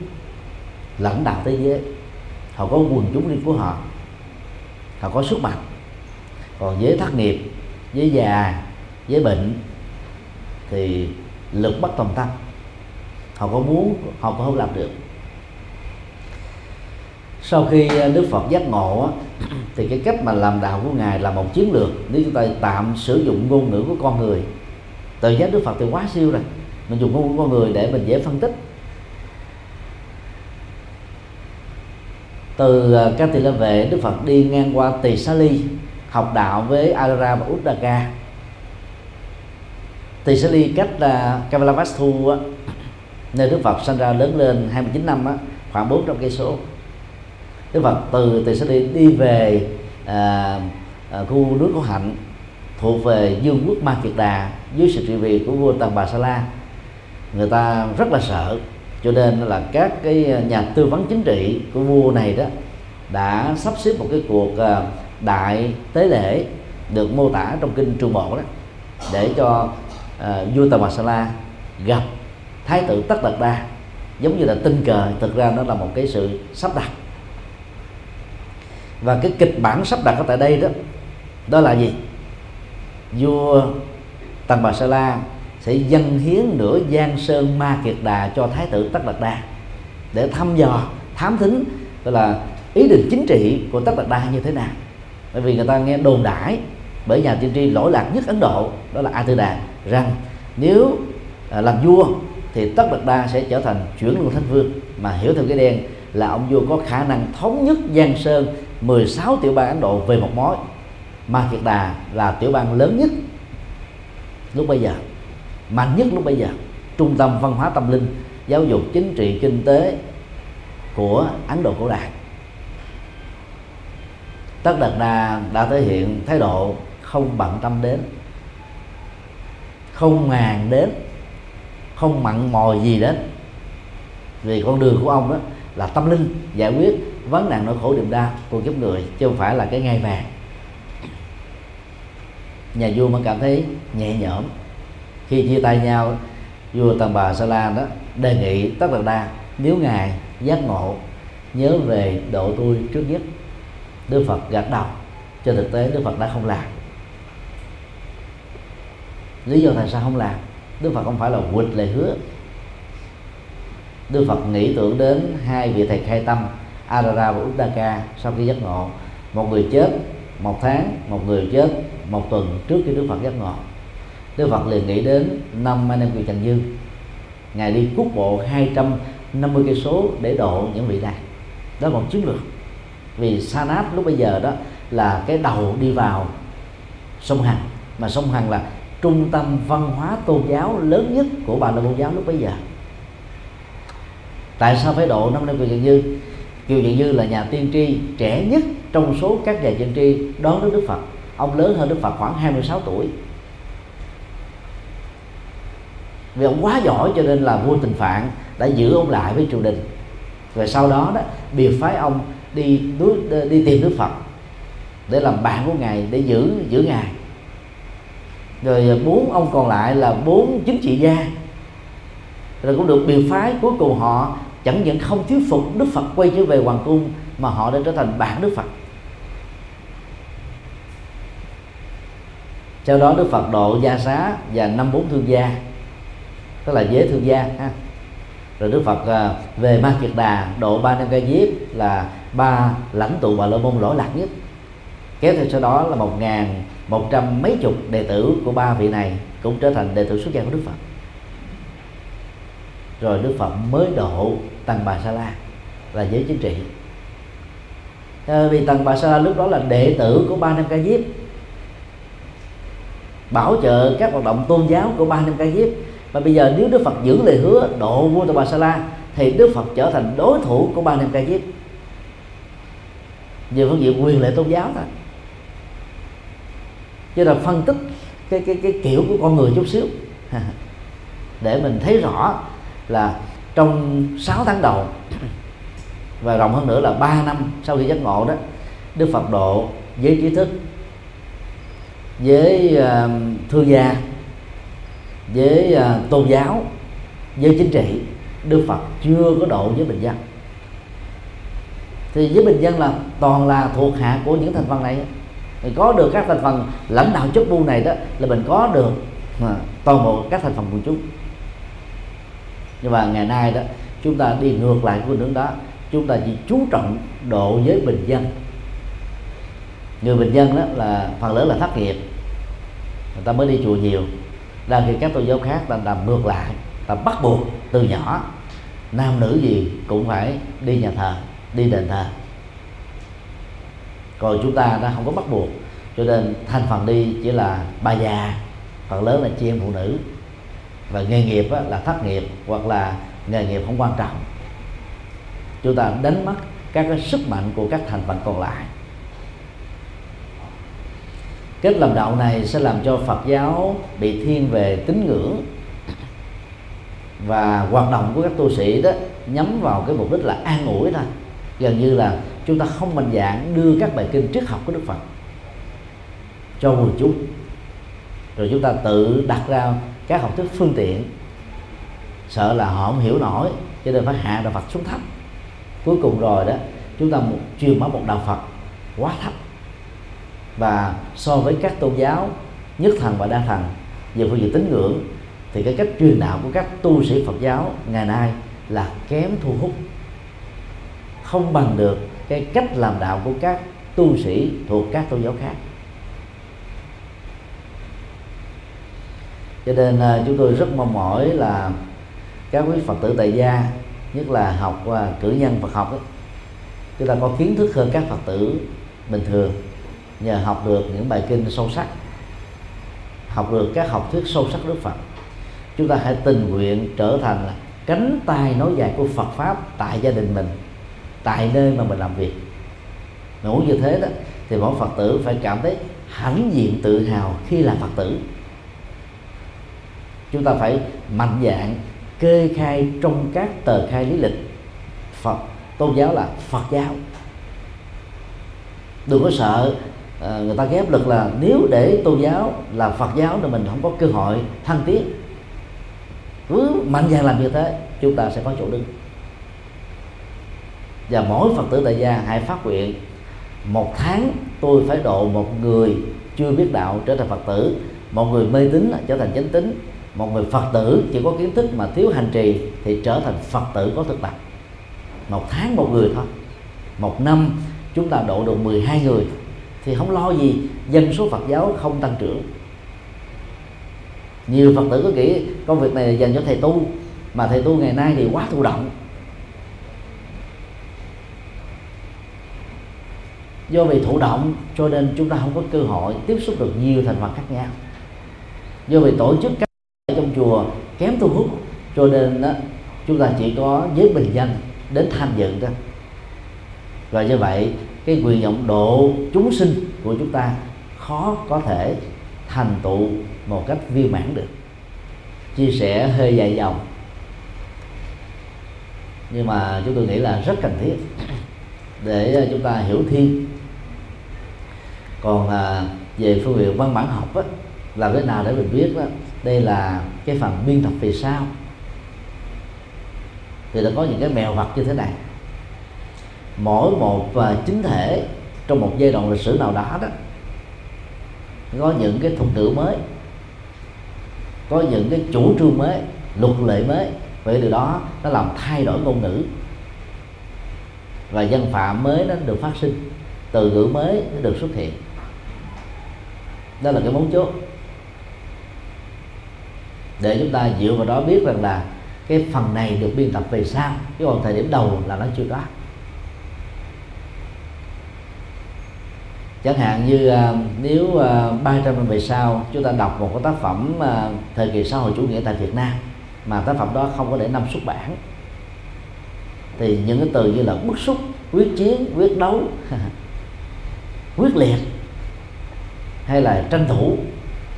Speaker 2: lãnh đạo thế giới. Họ có quần chúng riêng của họ họ có sức mạnh. Còn giới thất nghiệp giới già giới bệnh thì lực bất tòng tâm họ có muốn, họ cũng không làm được. Sau khi à, đức phật giác ngộ [CLEARS THROAT] thì cái cách mà làm đạo của ngài là một chiến lược nếu chúng ta tạm sử dụng ngôn ngữ của con người. Từ giác đức phật thì quá siêu rồi, mình dùng ngôn ngữ của con người để mình dễ phân tích. Từ các tỳ la vệ đức phật đi ngang qua tỳ xá ly, học đạo với Alara và Uddaka tỳ xá ly cách là Kavalavastu nơi đức phật sinh ra lớn lên 29 năm á, khoảng 400 cây số. Đức phật từ tỳ xá đi đi về à, à, khu nước của hạnh thuộc về dương quốc ma kiệt đà dưới sự trị vì của vua tần bà sa la. Người ta rất là sợ cho nên là các cái nhà tư vấn chính trị của vua này đó đã sắp xếp một cái cuộc à, đại tế lễ được mô tả trong kinh trường bộ đó để cho uh, vua Tần Bà Sa La gặp thái tử Tất Đạt Đa giống như là tình cờ, thực ra nó là một cái sự sắp đặt. Và cái kịch bản sắp đặt ở tại đây đó đó là gì? Vua Tần Bà Sa La sẽ dâng hiến nửa giang sơn ma kiệt đà cho thái tử tất đạt đa để thăm dò, thám thính, gọi là ý định chính trị của tất đạt đa như thế nào. Bởi vì người ta nghe đồn đãi, bởi nhà tiên tri lỗi lạc nhất ấn độ, đó là a tư đà, rằng nếu à, làm vua thì tất đạt đa sẽ trở thành chuyển luân thánh vương. Mà hiểu theo cái đen là ông vua có khả năng thống nhất giang sơn 16 tiểu bang ấn độ về một mối. Mà kiệt đà là tiểu bang lớn nhất lúc bây giờ, mạnh nhất lúc bây giờ. Trung tâm văn hóa tâm linh, giáo dục chính trị, kinh tế của ấn độ cổ đại. Tất đạt đà đã thể hiện thái độ không bận tâm đến, không màng đến không mặn mòi gì đến. Vì con đường của ông đó là tâm linh, giải quyết vấn nạn nỗi khổ niềm đau của kiếp người, chứ không phải là cái ngai vàng. Nhà vua mới cảm thấy nhẹ nhõm. Khi chia tay nhau, vua tần bà sa la đó đề nghị tất đạt đa, nếu ngài giác ngộ, nhớ về độ tôi trước nhất. Đức phật gật đầu, trên thực tế đức phật đã không làm. Lý do tại sao không làm? Đức phật không phải là quỵt lời hứa. Đức phật nghĩ tưởng đến hai vị thầy khai tâm, arara và Uddaka, sau khi giác ngộ. Một người chết một tháng, một người chết một tuần trước khi Đức Phật giác ngộ. Đức Phật liền nghĩ đến năm anh em kiều Trần Dương ngài đi quốc bộ 250 cây số để độ những vị này. Đó là một chiến lược. Vì Sanat lúc bây giờ đó là cái đầu đi vào sông Hằng. Mà sông Hằng là trung tâm văn hóa tôn giáo lớn nhất của bà la môn giáo lúc bấy giờ. Tại sao phải độ năm năm kiều trần dư kiều trần dư là nhà tiên tri trẻ nhất trong số các nhà tiên tri đón đến đức phật. Ông lớn hơn đức phật khoảng 26 tuổi. Vì ông quá giỏi cho nên là vua tình phạn đã giữ ông lại với triều đình. Và sau đó đó, biệt phái ông đi núi, đi tìm đức phật để làm bạn của ngài, để giữ giữ ngài rồi à, bốn ông còn lại là bốn chính trị gia. Rồi cũng được biệt phái, cuối cùng họ chẳng những không thuyết phục đức phật quay trở về hoàng cung, mà họ đã trở thành bạn đức phật. Sau đó đức phật độ gia xá và năm bốn thương gia, tức là giới thương gia, ha. Rồi đức phật à, về ma kiệt đà độ ba năm ca diếp là ba lãnh tụ bà la môn lỗi lạc nhất kéo theo sau đó là một ngàn một trăm mấy chục đệ tử của ba vị này cũng trở thành đệ tử xuất gia của đức phật. Rồi đức phật mới độ tăng bà sa la là giới chính trị. À, vì tăng bà sa la lúc đó là đệ tử của ba năm ca diếp bảo trợ các hoạt động tôn giáo của ba năm ca diếp. Và bây giờ nếu đức phật giữ lời hứa độ vua tăng bà sa la thì đức phật trở thành đối thủ của ba năm ca diếp. Về phương diện quyền lệ tôn giáo thôi chứ là phân tích cái cái cái kiểu của con người chút xíu. [LAUGHS] Để mình thấy rõ là trong 6 tháng đầu [CLEARS THROAT] và rộng hơn nữa là 3 năm sau khi giác ngộ đó Đức Phật độ với trí thức với ờ, uh, thương gia với uh, tôn giáo với chính trị Đức Phật chưa có độ với bình dân. Thì với bình dân là toàn là thuộc hạ của những thành phần này thì có được các thành phần lãnh đạo chức bu này đó, là mình có được, mà toàn bộ các thành phần của chúng. Nhưng mà ngày nay đó, chúng ta đi ngược lại của hướng đó, chúng ta chỉ chú trọng độ với bình dân. Người bình dân đó là, phần lớn là thất nghiệp. Người ta mới đi chùa nhiều. Đang khi các tôn giáo khác ta làm ngược lại, ta bắt buộc từ nhỏ, nam nữ gì cũng phải đi nhà thờ, đi đền thờ còn chúng ta đã không có bắt buộc. Cho nên thành phần đi chỉ là bà già, phần lớn là chị em phụ nữ. Và nghề nghiệp là thất nghiệp hoặc là nghề nghiệp không quan trọng. Chúng ta đánh mất các cái sức mạnh của các thành phần còn lại. Kết làm đạo này sẽ làm cho Phật giáo bị thiên về tín ngưỡng. Và hoạt động của các tu sĩ đó nhắm vào cái mục đích là an ủi thôi. Gần như là chúng ta không mạnh dạng đưa các bài kinh triết học của Đức Phật cho quần chúng. Rồi chúng ta tự đặt ra các học thức phương tiện. Sợ là họ không hiểu nổi cho nên phải hạ đạo Phật xuống thấp cuối cùng rồi đó chúng ta một, truyền bá một đạo Phật quá thấp. Và so với các tôn giáo nhất thần và đa thần về phương diện tín ngưỡng thì cái cách truyền đạo của các tu sĩ Phật giáo ngày nay là kém thu hút. Không bằng được cái cách làm đạo của các tu sĩ thuộc các tôn giáo khác. Cho nên à, chúng tôi rất mong mỏi là các quý phật tử tại gia nhất là học và cử nhân Phật học ấy, chúng ta có kiến thức hơn các phật tử bình thường nhờ học được những bài kinh sâu sắc học được các học thuyết sâu sắc Đức Phật. Chúng ta hãy tình nguyện trở thành là cánh tay nối dài của Phật pháp tại gia đình mình tại nơi mà mình làm việc. Ngủ muốn như thế đó thì mỗi Phật tử phải cảm thấy hãnh diện tự hào khi là Phật tử. Chúng ta phải mạnh dạng kê khai trong các tờ khai lý lịch. Phật tôn giáo là Phật giáo. Đừng có sợ à, người ta ghép lực là nếu để tôn giáo là Phật giáo thì mình không có cơ hội thăng tiến. Cứ mạnh dạn làm như thế chúng ta sẽ có chỗ đứng và mỗi phật tử tại gia hãy phát nguyện, một tháng tôi phải độ một người chưa biết đạo trở thành phật tử, một người mê tín trở thành chánh tín, một người phật tử chỉ có kiến thức mà thiếu hành trì thì trở thành phật tử có thực tập. Một tháng một người thôi. Một năm chúng ta độ được 12 người thì không lo gì, dân số Phật giáo không tăng trưởng. Nhiều Phật tử có nghĩ công việc này dành cho thầy tu, mà thầy tu ngày nay thì quá thụ động. Do vì thụ động cho nên chúng ta không có cơ hội tiếp xúc được nhiều thành phần khác nhau. Do vì tổ chức các trong chùa kém thu hút cho nên đó, chúng ta chỉ có giới bình dân đến tham dự thôi. Và như vậy cái quyền vọng độ chúng sinh của chúng ta khó có thể thành tựu một cách viên mãn được. Chia sẻ hơi dài dòng. Nhưng mà chúng tôi nghĩ là rất cần thiết để à, chúng ta hiểu thêm còn à, về phương diện văn bản học á, làm thế nào để mình biết đó đây là cái phần biên tập về sau. Thì nó có những cái mèo vật như thế này. Mỗi một uh, chính thể trong một giai đoạn lịch sử nào đó đó có những cái thuật ngữ mới có những cái chủ trương mới luật lệ mới. Vậy từ đó nó làm thay đổi ngôn ngữ. Và dân phạm mới nó được phát sinh từ ngữ mới nó được xuất hiện đó là cái mấu chốt. Để chúng ta dựa vào đó biết rằng là cái phần này được biên tập về sau chứ còn thời điểm đầu là nó chưa có chẳng hạn như uh, nếu à, uh, 300 năm về sau chúng ta đọc một cái tác phẩm uh, thời kỳ xã hội chủ nghĩa tại Việt Nam mà tác phẩm đó không có để năm xuất bản thì những cái từ như là bức xúc quyết chiến quyết đấu [LAUGHS] quyết liệt hay là tranh thủ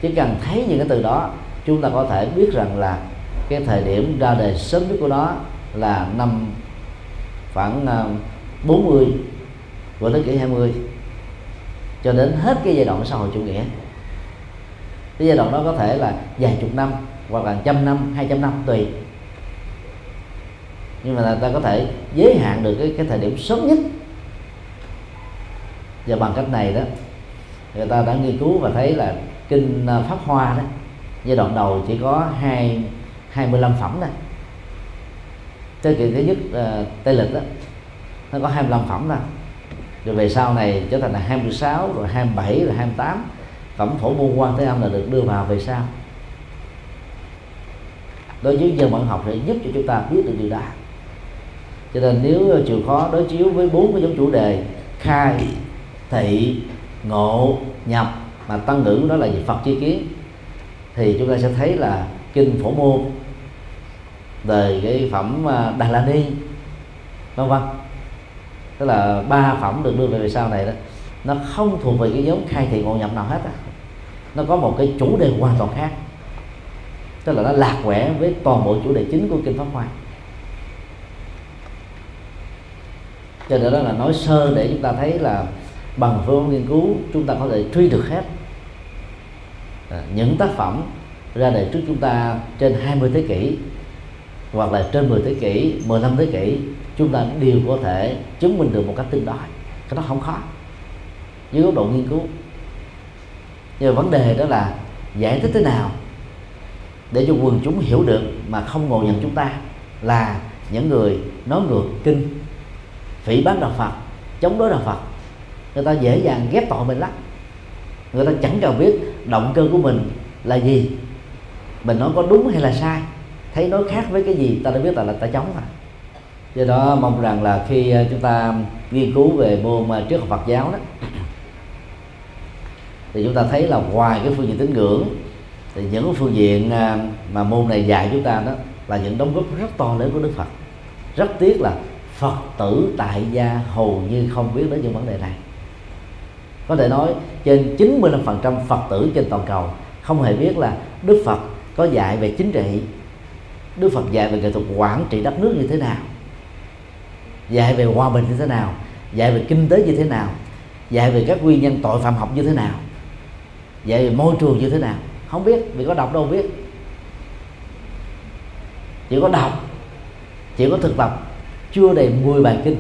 Speaker 2: chỉ cần thấy những cái từ đó chúng ta có thể biết rằng là cái thời điểm ra đời sớm nhất của nó là năm khoảng 40 của thế kỷ 20 cho đến hết cái giai đoạn xã hội chủ nghĩa. Cái giai đoạn đó có thể là vài chục năm hoặc là trăm năm hai trăm năm tùy. Nhưng mà ta có thể giới hạn được cái, cái thời điểm sớm nhất. Và bằng cách này đó người ta đã nghiên cứu và thấy là kinh à, pháp hoa đó giai đoạn đầu chỉ có hai 25 phẩm thôi. Thế kỷ thứ nhất uh, tây lịch đó nó có 25 phẩm thôi. Rồi về sau này trở thành là 26 rồi 27 rồi 28 phẩm phổ môn quan thế âm là được đưa vào về sau. Đối với dân bản học để giúp cho chúng ta biết được điều đó. Cho nên nếu à, chịu khó đối chiếu với bốn cái giống chủ đề khai thị ngộ nhập mà tăng ngữ đó là gì? Phật chi kiến. Thì chúng ta sẽ thấy là kinh phổ môn về cái phẩm à, đà la ni, vân vân. Tức là ba phẩm được đưa về sau này đó, nó không thuộc về cái giống khai thị ngộ nhập nào hết á. Nó có một cái chủ đề hoàn toàn khác. Tức là nó lạc quẻ với toàn bộ chủ đề chính của kinh pháp hoa. Cho nên đó là nói sơ để chúng ta thấy là bằng phương nghiên cứu chúng ta có thể truy được hết. À, những tác phẩm ra đời trước chúng ta trên 20 thế kỷ hoặc là trên 10 thế kỷ 15 thế kỷ chúng ta đều có thể chứng minh được một cách tương đối. Cái đó không khó. Dưới góc độ nghiên cứu. Nhưng mà vấn đề đó là giải thích thế nào để cho quần chúng hiểu được mà không ngộ nhận chúng ta là những người nói ngược kinh phỉ bán đạo phật chống đối đạo phật người ta dễ dàng ghép tội mình lắm. Người ta chẳng cần biết động cơ của mình là gì. Mình nói có đúng hay là sai thấy nói khác với cái gì ta đã biết là, là ta chống rồi do đó mong rằng là khi ờ, chúng ta nghiên cứu về môn trước triết học Phật giáo đó thì chúng ta thấy là ngoài cái phương diện tín ngưỡng thì những phương diện ờ, mà môn này dạy chúng ta đó là những đóng góp rất to lớn của Đức Phật. Rất tiếc là Phật tử tại gia hầu như không biết đến những vấn đề này có thể nói trên 95% Phật tử trên toàn cầu không hề biết là Đức Phật có dạy về chính trị, Đức Phật dạy về nghệ thuật quản trị đất nước như thế nào, dạy về hòa bình như thế nào, dạy về kinh tế như thế nào, dạy về các nguyên nhân tội phạm học như thế nào, dạy về môi trường như thế nào, không biết, vì có đọc đâu biết. Chỉ có đọc, chỉ có thực tập, chưa đầy 10 bài kinh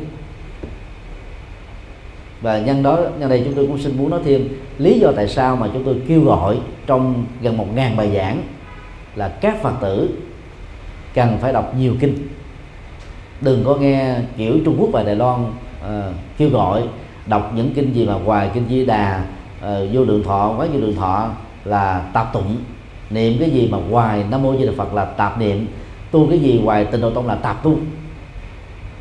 Speaker 2: và nhân đó nhân đây chúng tôi cũng xin muốn nói thêm lý do tại sao mà chúng tôi kêu gọi trong gần một ngàn bài giảng là các phật tử cần phải đọc nhiều kinh. Đừng có nghe kiểu Trung Quốc và Đài Loan uh, kêu gọi đọc những kinh gì mà hoài kinh Di Đà uh, vô lượng thọ quá vô lượng thọ là tạp tụng. Niệm cái gì mà hoài Nam mô Di Đà Phật là tạp niệm tu cái gì hoài Tịnh độ tông là tạp tu.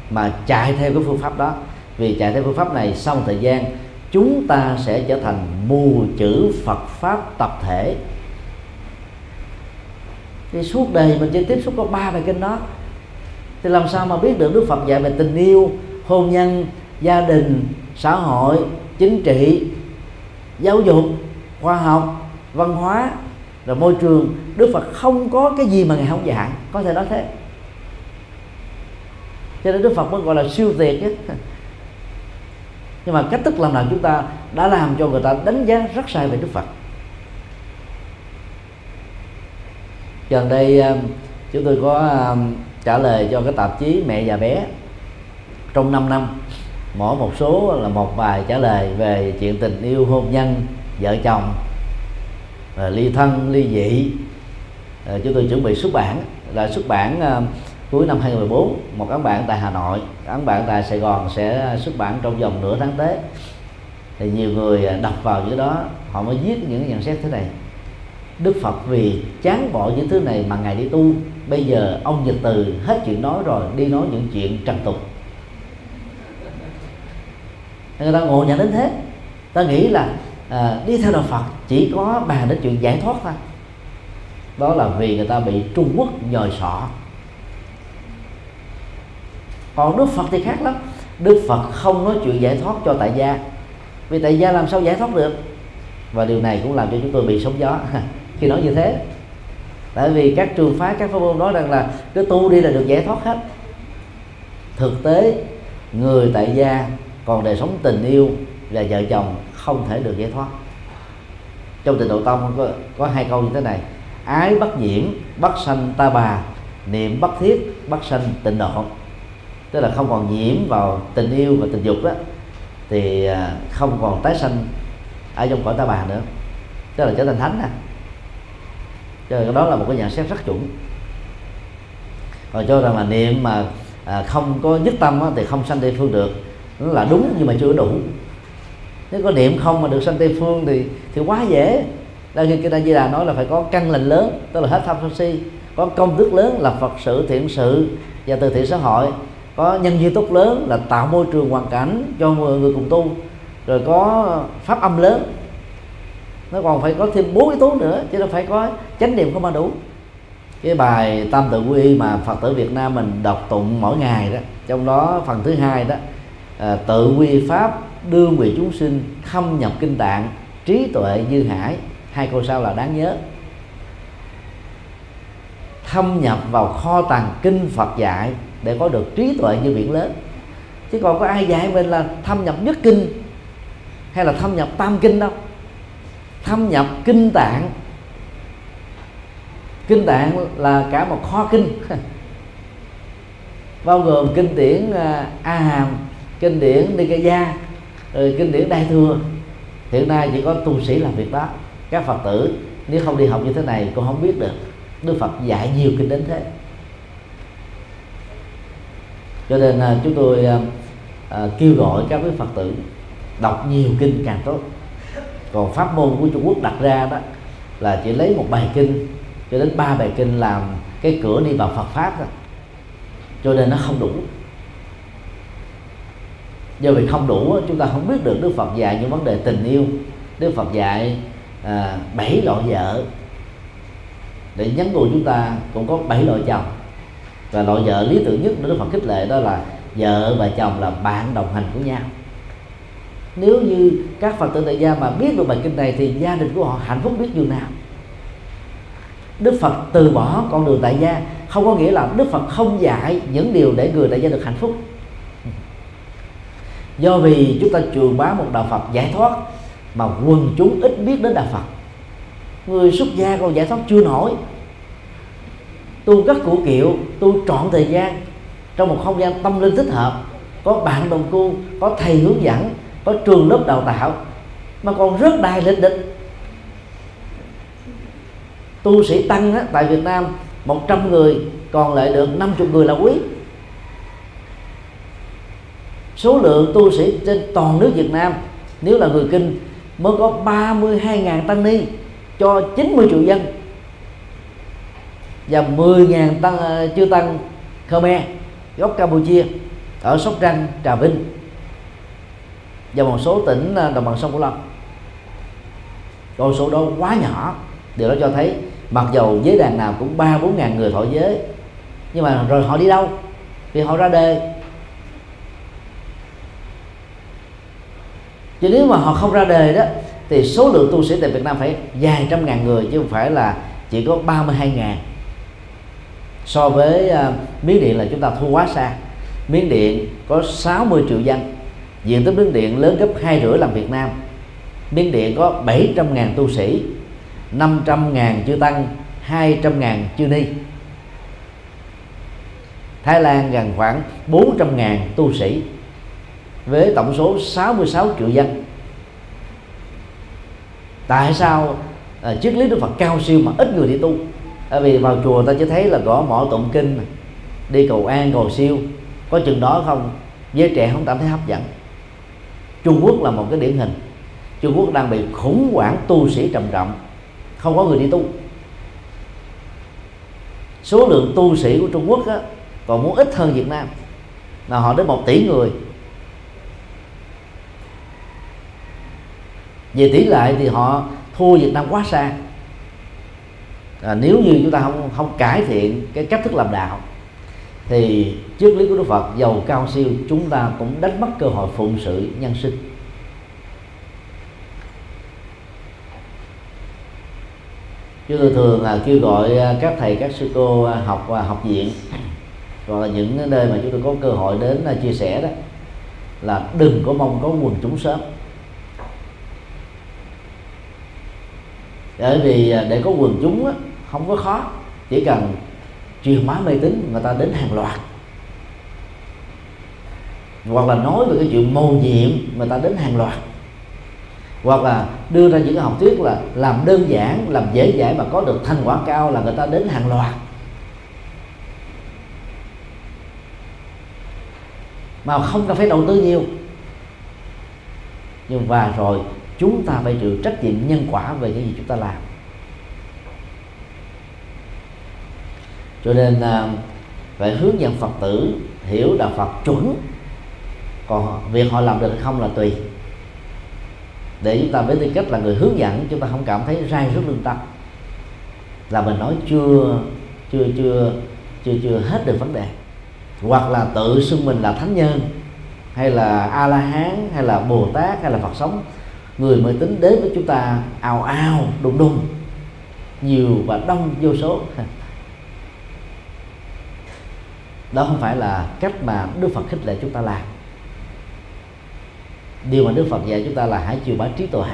Speaker 2: Mà chạy theo cái phương pháp đó vì chạy theo phương pháp này sau một thời gian, chúng ta sẽ trở thành mù chữ Phật pháp tập thể. Thì suốt đời mình chỉ tiếp xúc có ba bài kinh đó. Thì làm sao mà biết được Đức Phật dạy về tình yêu, hôn nhân, gia đình, xã hội, chính trị, giáo dục, khoa học, văn hóa, rồi môi trường. Đức Phật không có cái gì mà ngài không dạy có thể nói thế. Cho nên Đức Phật mới gọi là siêu việt chứ nhưng mà cách thức làm nào chúng ta đã làm cho người ta đánh giá rất sai về Đức Phật. Gần đây à, chúng tôi có à, trả lời cho cái tạp chí mẹ và bé. Trong 5 năm, mỗi một số là một bài trả lời về chuyện tình yêu hôn nhân, vợ chồng à, ly thân, ly dị. Chúng tôi chuẩn bị xuất bản. Là xuất bản cuối năm 2014 một ấn bản tại Hà Nội. Ấn bản tại Sài Gòn sẽ xuất bản trong vòng nửa tháng tới. Thì nhiều người à, đọc vào dưới đó họ mới viết những nhận xét thế này. Đức Phật vì chán bỏ những thứ này mà ngài đi tu. Bây giờ ông Nhật Từ hết chuyện nói rồi đi nói những chuyện trần tục. Người ta ngộ nhận đến thế. Ta nghĩ là à, đi theo đạo Phật chỉ có bàn đến chuyện giải thoát thôi. Đó là vì người ta bị Trung Quốc nhồi sọ còn đức phật thì khác lắm. Đức phật không nói chuyện giải thoát cho tại gia. Vì tại gia làm sao giải thoát được? Và điều này cũng làm cho chúng tôi bị sóng gió. [LAUGHS] Khi nói như thế. Tại vì các trường phái các pháp môn nói rằng là cứ tu đi là được giải thoát hết. Thực tế người tại gia còn đời sống tình yêu và vợ chồng không thể được giải thoát. Trong tình độ tông có, có hai câu như thế này. Ái bất nhiễm bất sanh ta bà niệm bất thiết bất sanh tịnh độ tức là không còn nhiễm vào tình yêu và tình dục đó thì à, không còn tái sanh ở trong cõi ta bà nữa. Tức là trở thành thánh nè. Cho nên đó là một cái nhận xét rất chuẩn. Còn cho rằng là niệm mà à, không có nhất tâm á, thì không sanh tây phương được. Nó là đúng nhưng mà chưa đủ. Nếu có niệm không mà được sanh tây phương thì thì quá dễ. Là khi kinh Di Đà nói là phải có căn lành lớn tức là hết tham sân si. Có công đức lớn là Phật sự thiện sự và từ thiện xã hội có nhân duyên tốt lớn là tạo môi trường hoàn cảnh cho người, người cùng tu rồi có pháp âm lớn. Nó còn phải có thêm bốn yếu tố nữa chứ nó phải có chánh niệm không mà đủ. Cái bài tam tự quy mà phật tử việt nam mình đọc tụng mỗi ngày đó trong đó phần thứ hai đó à, tự quy pháp đưa người chúng sinh thâm nhập kinh tạng trí tuệ như hải. Hai câu sau là đáng nhớ. Thâm nhập vào kho tàng kinh Phật dạy để có được trí tuệ như biển lớn. Chứ còn có ai dạy mình là thâm nhập nhất kinh hay là thâm nhập tam kinh đâu? Thâm nhập kinh tạng. Kinh tạng là cả một kho kinh. [LAUGHS] Bao gồm kinh điển à, a hàm, kinh điển nikaya rồi kinh điển đại thừa. Hiện nay chỉ có tu sĩ làm việc đó. Các phật tử, nếu không đi học như thế này cũng không biết được đức phật dạy nhiều kinh đến thế cho nên là chúng tôi à, à, kêu gọi các quý phật tử đọc nhiều kinh càng tốt. Còn pháp môn của trung quốc đặt ra đó là chỉ lấy một bài kinh cho đến ba bài kinh làm cái cửa đi vào phật pháp đó. Cho nên nó không đủ. Do vì không đủ chúng ta không biết được đức phật dạy những vấn đề tình yêu. Đức phật dạy à, bảy loại vợ. Để nhắn nhủ chúng ta cũng có bảy loại chồng và loại vợ lý tưởng nhất đức phật khích lệ đó là vợ và chồng là bạn đồng hành của nhau. Nếu như các phật tử tại gia mà biết được bài kinh này thì gia đình của họ hạnh phúc biết như nào? Đức phật từ bỏ con đường tại gia không có nghĩa là đức phật không dạy những điều để người tại gia được hạnh phúc. Do vì chúng ta truyền bá một đạo phật giải thoát mà quần chúng ít biết đến đạo phật. Người xuất gia còn giải thoát chưa nổi tu các cụ kiệu tu trọn thời gian. Trong một không gian tâm linh thích hợp có bạn đồng tu có thầy hướng dẫn có trường lớp đào tạo mà còn rất đài lịch địch. Tu sĩ tăng á, tại Việt Nam 100 người còn lại được 50 người là quý. Số lượng tu sĩ trên toàn nước Việt Nam nếu là người kinh mới có 32.000 tăng ni cho 90 triệu dân và 10.000 tăng ờ, chưa tăng Khmer gốc Campuchia ở Sóc Trăng, Trà Vinh và một số tỉnh ờ, đồng bằng sông Cửu Long. Con số đó quá nhỏ điều đó cho thấy mặc dầu giới đàn nào cũng ba bốn ngàn người thọ giới nhưng mà rồi họ đi đâu? Vì họ ra đề chứ nếu mà họ không ra đề đó thì số lượng tu sĩ tại Việt Nam phải vài trăm ngàn người chứ không phải là chỉ có 32 ngàn so với à, uh, Miến Điện là chúng ta thua quá xa. Miến Điện có 60 triệu dân. Diện tích miếng Điện lớn gấp hai rưỡi làm Việt Nam. Miến Điện có 700 ngàn tu sĩ 500 ngàn chư tăng 200 ngàn chư ni. Thái Lan gần khoảng 400 ngàn tu sĩ với tổng số 66 triệu dân. Tại sao à, triết lý Đức Phật cao siêu mà ít người đi tu? Bởi vì vào chùa ta chỉ thấy là gõ mỏ tụng kinh đi cầu an cầu siêu. Có chừng đó không? Giới trẻ không cảm thấy hấp dẫn. Trung Quốc là một cái điển hình. Trung Quốc đang bị khủng hoảng tu sĩ trầm trọng không có người đi tu. Số lượng tu sĩ của Trung Quốc á, còn muốn ít hơn Việt Nam. Là họ đến một tỷ người. Về tỷ lệ thì họ thua Việt Nam quá xa à, nếu như chúng ta không không cải thiện cái cách thức làm đạo thì triết lý của Đức Phật giàu cao siêu chúng ta cũng đánh mất cơ hội phụng sự nhân sinh. Chúng tôi thường là kêu gọi à, các thầy các sư cô à, học và học viện [CLEARS THROAT] hoặc là những nơi mà chúng tôi có cơ hội đến à, chia sẻ đó là đừng có mong có quần chúng sớm. Bởi vì để có quần chúng á, không có khó, chỉ cần truyền hóa mê tín, người ta đến hàng loạt. Hoặc là nói về cái chuyện mầu nhiệm, người ta đến hàng loạt. Hoặc là đưa ra những cái học thuyết là làm đơn giản, làm dễ dãi mà có được thành quả cao là người ta đến hàng loạt. Mà không cần phải đầu tư nhiều. Nhưng và rồi, chúng ta phải chịu trách nhiệm nhân quả về những gì chúng ta làm. Cho nên à, phải hướng dẫn phật tử hiểu đạo phật chuẩn. Còn việc họ làm được không là tùy. Để chúng ta với tư cách là người hướng dẫn, chúng ta không cảm thấy rai rất lương tâm. Là mình nói chưa chưa chưa chưa chưa hết được vấn đề. Hoặc là tự xưng mình là thánh nhân, hay là a la hán hay là bồ tát hay là phật sống. Người mới tính đến với chúng ta ào ào đùng đùng. Nhiều và đông vô số. [LAUGHS] đó không phải là cách mà đức phật khích lệ chúng ta làm. Điều mà đức phật dạy chúng ta là hãy chiều bá trí tuệ.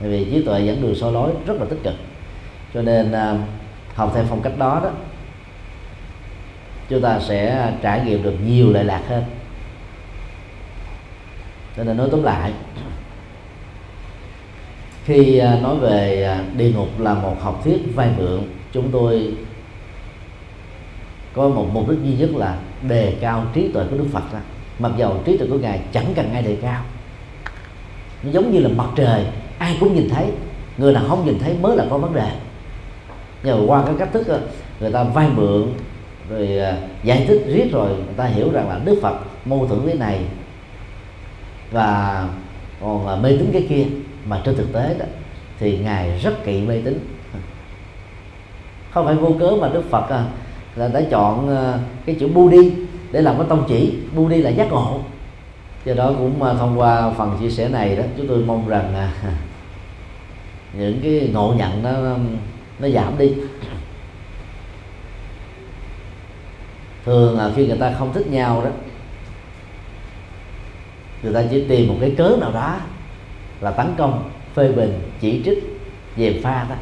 Speaker 2: Bởi vì trí tuệ dẫn đường soi lối rất là tích cực. Cho nên à, học theo phong cách đó đó, chúng ta sẽ trải nghiệm được nhiều lệ lạc hơn. Cho nên nói tóm lại, khi à, nói về à, địa ngục là một học thuyết vay mượn, chúng tôi có một mục đích duy nhất là đề cao trí tuệ của đức phật ra. Mặc dầu trí tuệ của ngài chẳng cần ai đề cao. Nó giống như là mặt trời ai cũng nhìn thấy. Người nào không nhìn thấy mới là có vấn đề. Nhờ qua cái cách thức ờ, người ta vay mượn rồi ờ, giải thích riết rồi người ta hiểu rằng là đức phật mâu thuẫn cái này và còn mê tín cái kia. Mà trên thực tế đó thì ngài rất kỵ mê tín. Không phải vô cớ mà đức phật à, là đã chọn ờ, cái chữ budi để làm cái tông chỉ. Budi là giác ngộ. Do đó cũng ờ, thông qua phần chia sẻ này đó chúng tôi mong rằng à, [LAUGHS] những cái ngộ nhận nó ờ, nó giảm đi. Thường là khi người ta không thích nhau đó người ta chỉ tìm một cái cớ nào đó là tấn công phê bình chỉ trích dèm pha đó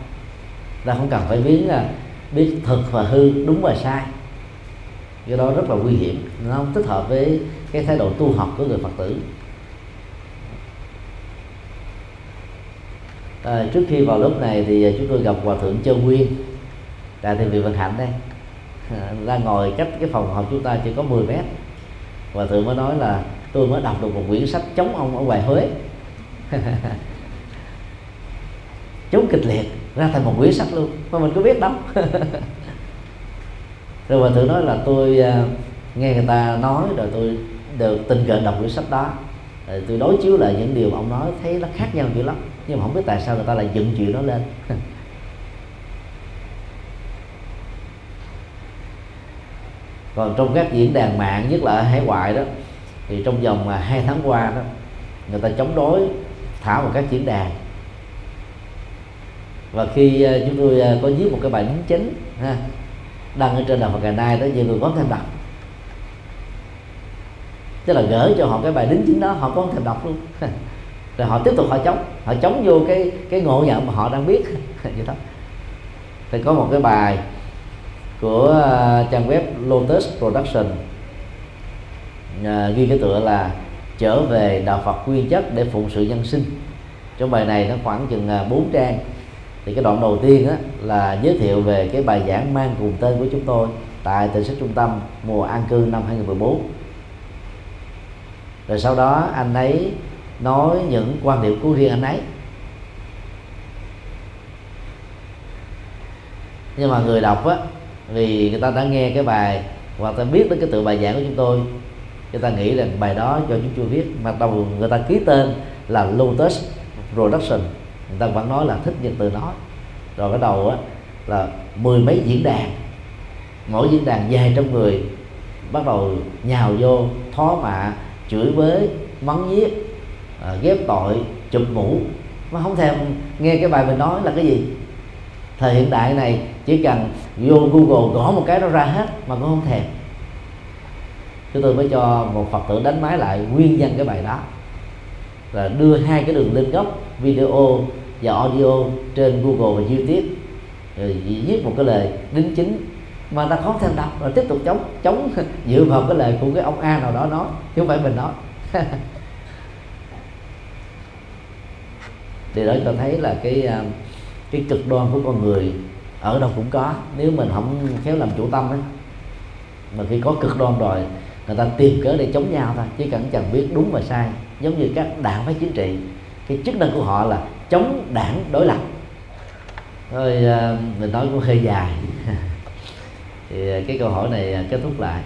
Speaker 2: ta không cần phải biến là biết thật và hư đúng và sai. Cái đó rất là nguy hiểm. Nó không thích hợp với cái thái độ tu học của người phật tử. À, trước khi vào lớp này thì chúng tôi gặp hòa thượng châu nguyên tại thiền viện vận Hạnh đây. À, đang ngồi cách cái phòng học chúng ta chỉ có 10 mét. Hòa thượng mới nói là tôi mới đọc được một quyển sách chống ông ở ngoài Huế. [LAUGHS] Chống kịch liệt ra thành một quyển sách luôn, mà mình có biết đâu [LAUGHS] rồi hòa thượng nói là tôi à, nghe người ta nói rồi tôi được tình cờ đọc quyển sách đó. Rồi tôi đối chiếu lại những điều mà ông nói, thấy nó khác nhau dữ lắm. Nhưng mà không biết tại sao người ta lại dựng chuyện đó lên. [LAUGHS] Còn trong các diễn đàn mạng, nhất là ở hải ngoại đó, thì trong vòng à, hai tháng qua đó, người ta chống đối thảo vào các diễn đàn và khi à, chúng tôi à, có viết một cái bài đính chính ha đăng ở trên đạo Phật ngày nay đó nhiều người có thêm đọc. Tức là gửi cho họ cái bài đính chính đó họ có thèm đọc luôn. [LAUGHS] Rồi họ tiếp tục họ chống họ chống vô cái cái ngộ nhận mà họ đang biết. [LAUGHS] Vậy đó. Thì có một cái bài của à, trang web Lotus Production. À, ghi cái tựa là trở về đạo Phật nguyên chất để phụng sự nhân sinh trong bài này nó khoảng chừng 4 trang thì cái đoạn đầu tiên á, là giới thiệu về cái bài giảng mang cùng tên của chúng tôi tại tỉnh sách trung tâm mùa an cư năm 2014 rồi sau đó anh ấy nói những quan điểm của riêng anh ấy. Nhưng mà người đọc á vì người ta đã nghe cái bài hoặc ta biết đến cái tự bài giảng của chúng tôi người ta nghĩ rằng bài đó do chúng tôi viết mà đầu người ta ký tên là Lotus Production người ta vẫn nói là thích nhân từ nói. Rồi cái đầu á là mười mấy diễn đàn. Mỗi diễn đàn dài trong người. Bắt đầu nhào vô thó mạ chửi bới mắng nhiếc à, ghép tội chụp mũ. Mà không thèm nghe cái bài mình nói là cái gì. Thời hiện đại này chỉ cần vô google gõ một cái nó ra hết mà cũng không thèm. Chúng tôi mới cho một phật tử đánh máy lại nguyên nhân cái bài đó. Là đưa hai cái đường link gốc video và audio trên google và youtube. Rồi viết một cái lời đính chính mà ta khó thêm đọc rồi tiếp tục chống chống [LAUGHS] dựa vào cái lời của cái ông a nào đó nói, chứ không phải mình nói. [LAUGHS] Thì đó cho thấy là cái à, cái cực đoan của con người ở đâu cũng có. Nếu mình không khéo làm chủ tâm ấy mà khi có cực đoan rồi, người ta tìm cớ để chống nhau thôi chỉ cần chẳng biết đúng và sai. Giống như các đảng phái chính trị, cái chức năng của họ là chống đảng đối lập. Thôi mình à, nói cũng hơi dài. [LAUGHS] Thì à, cái câu hỏi này à, kết thúc lại.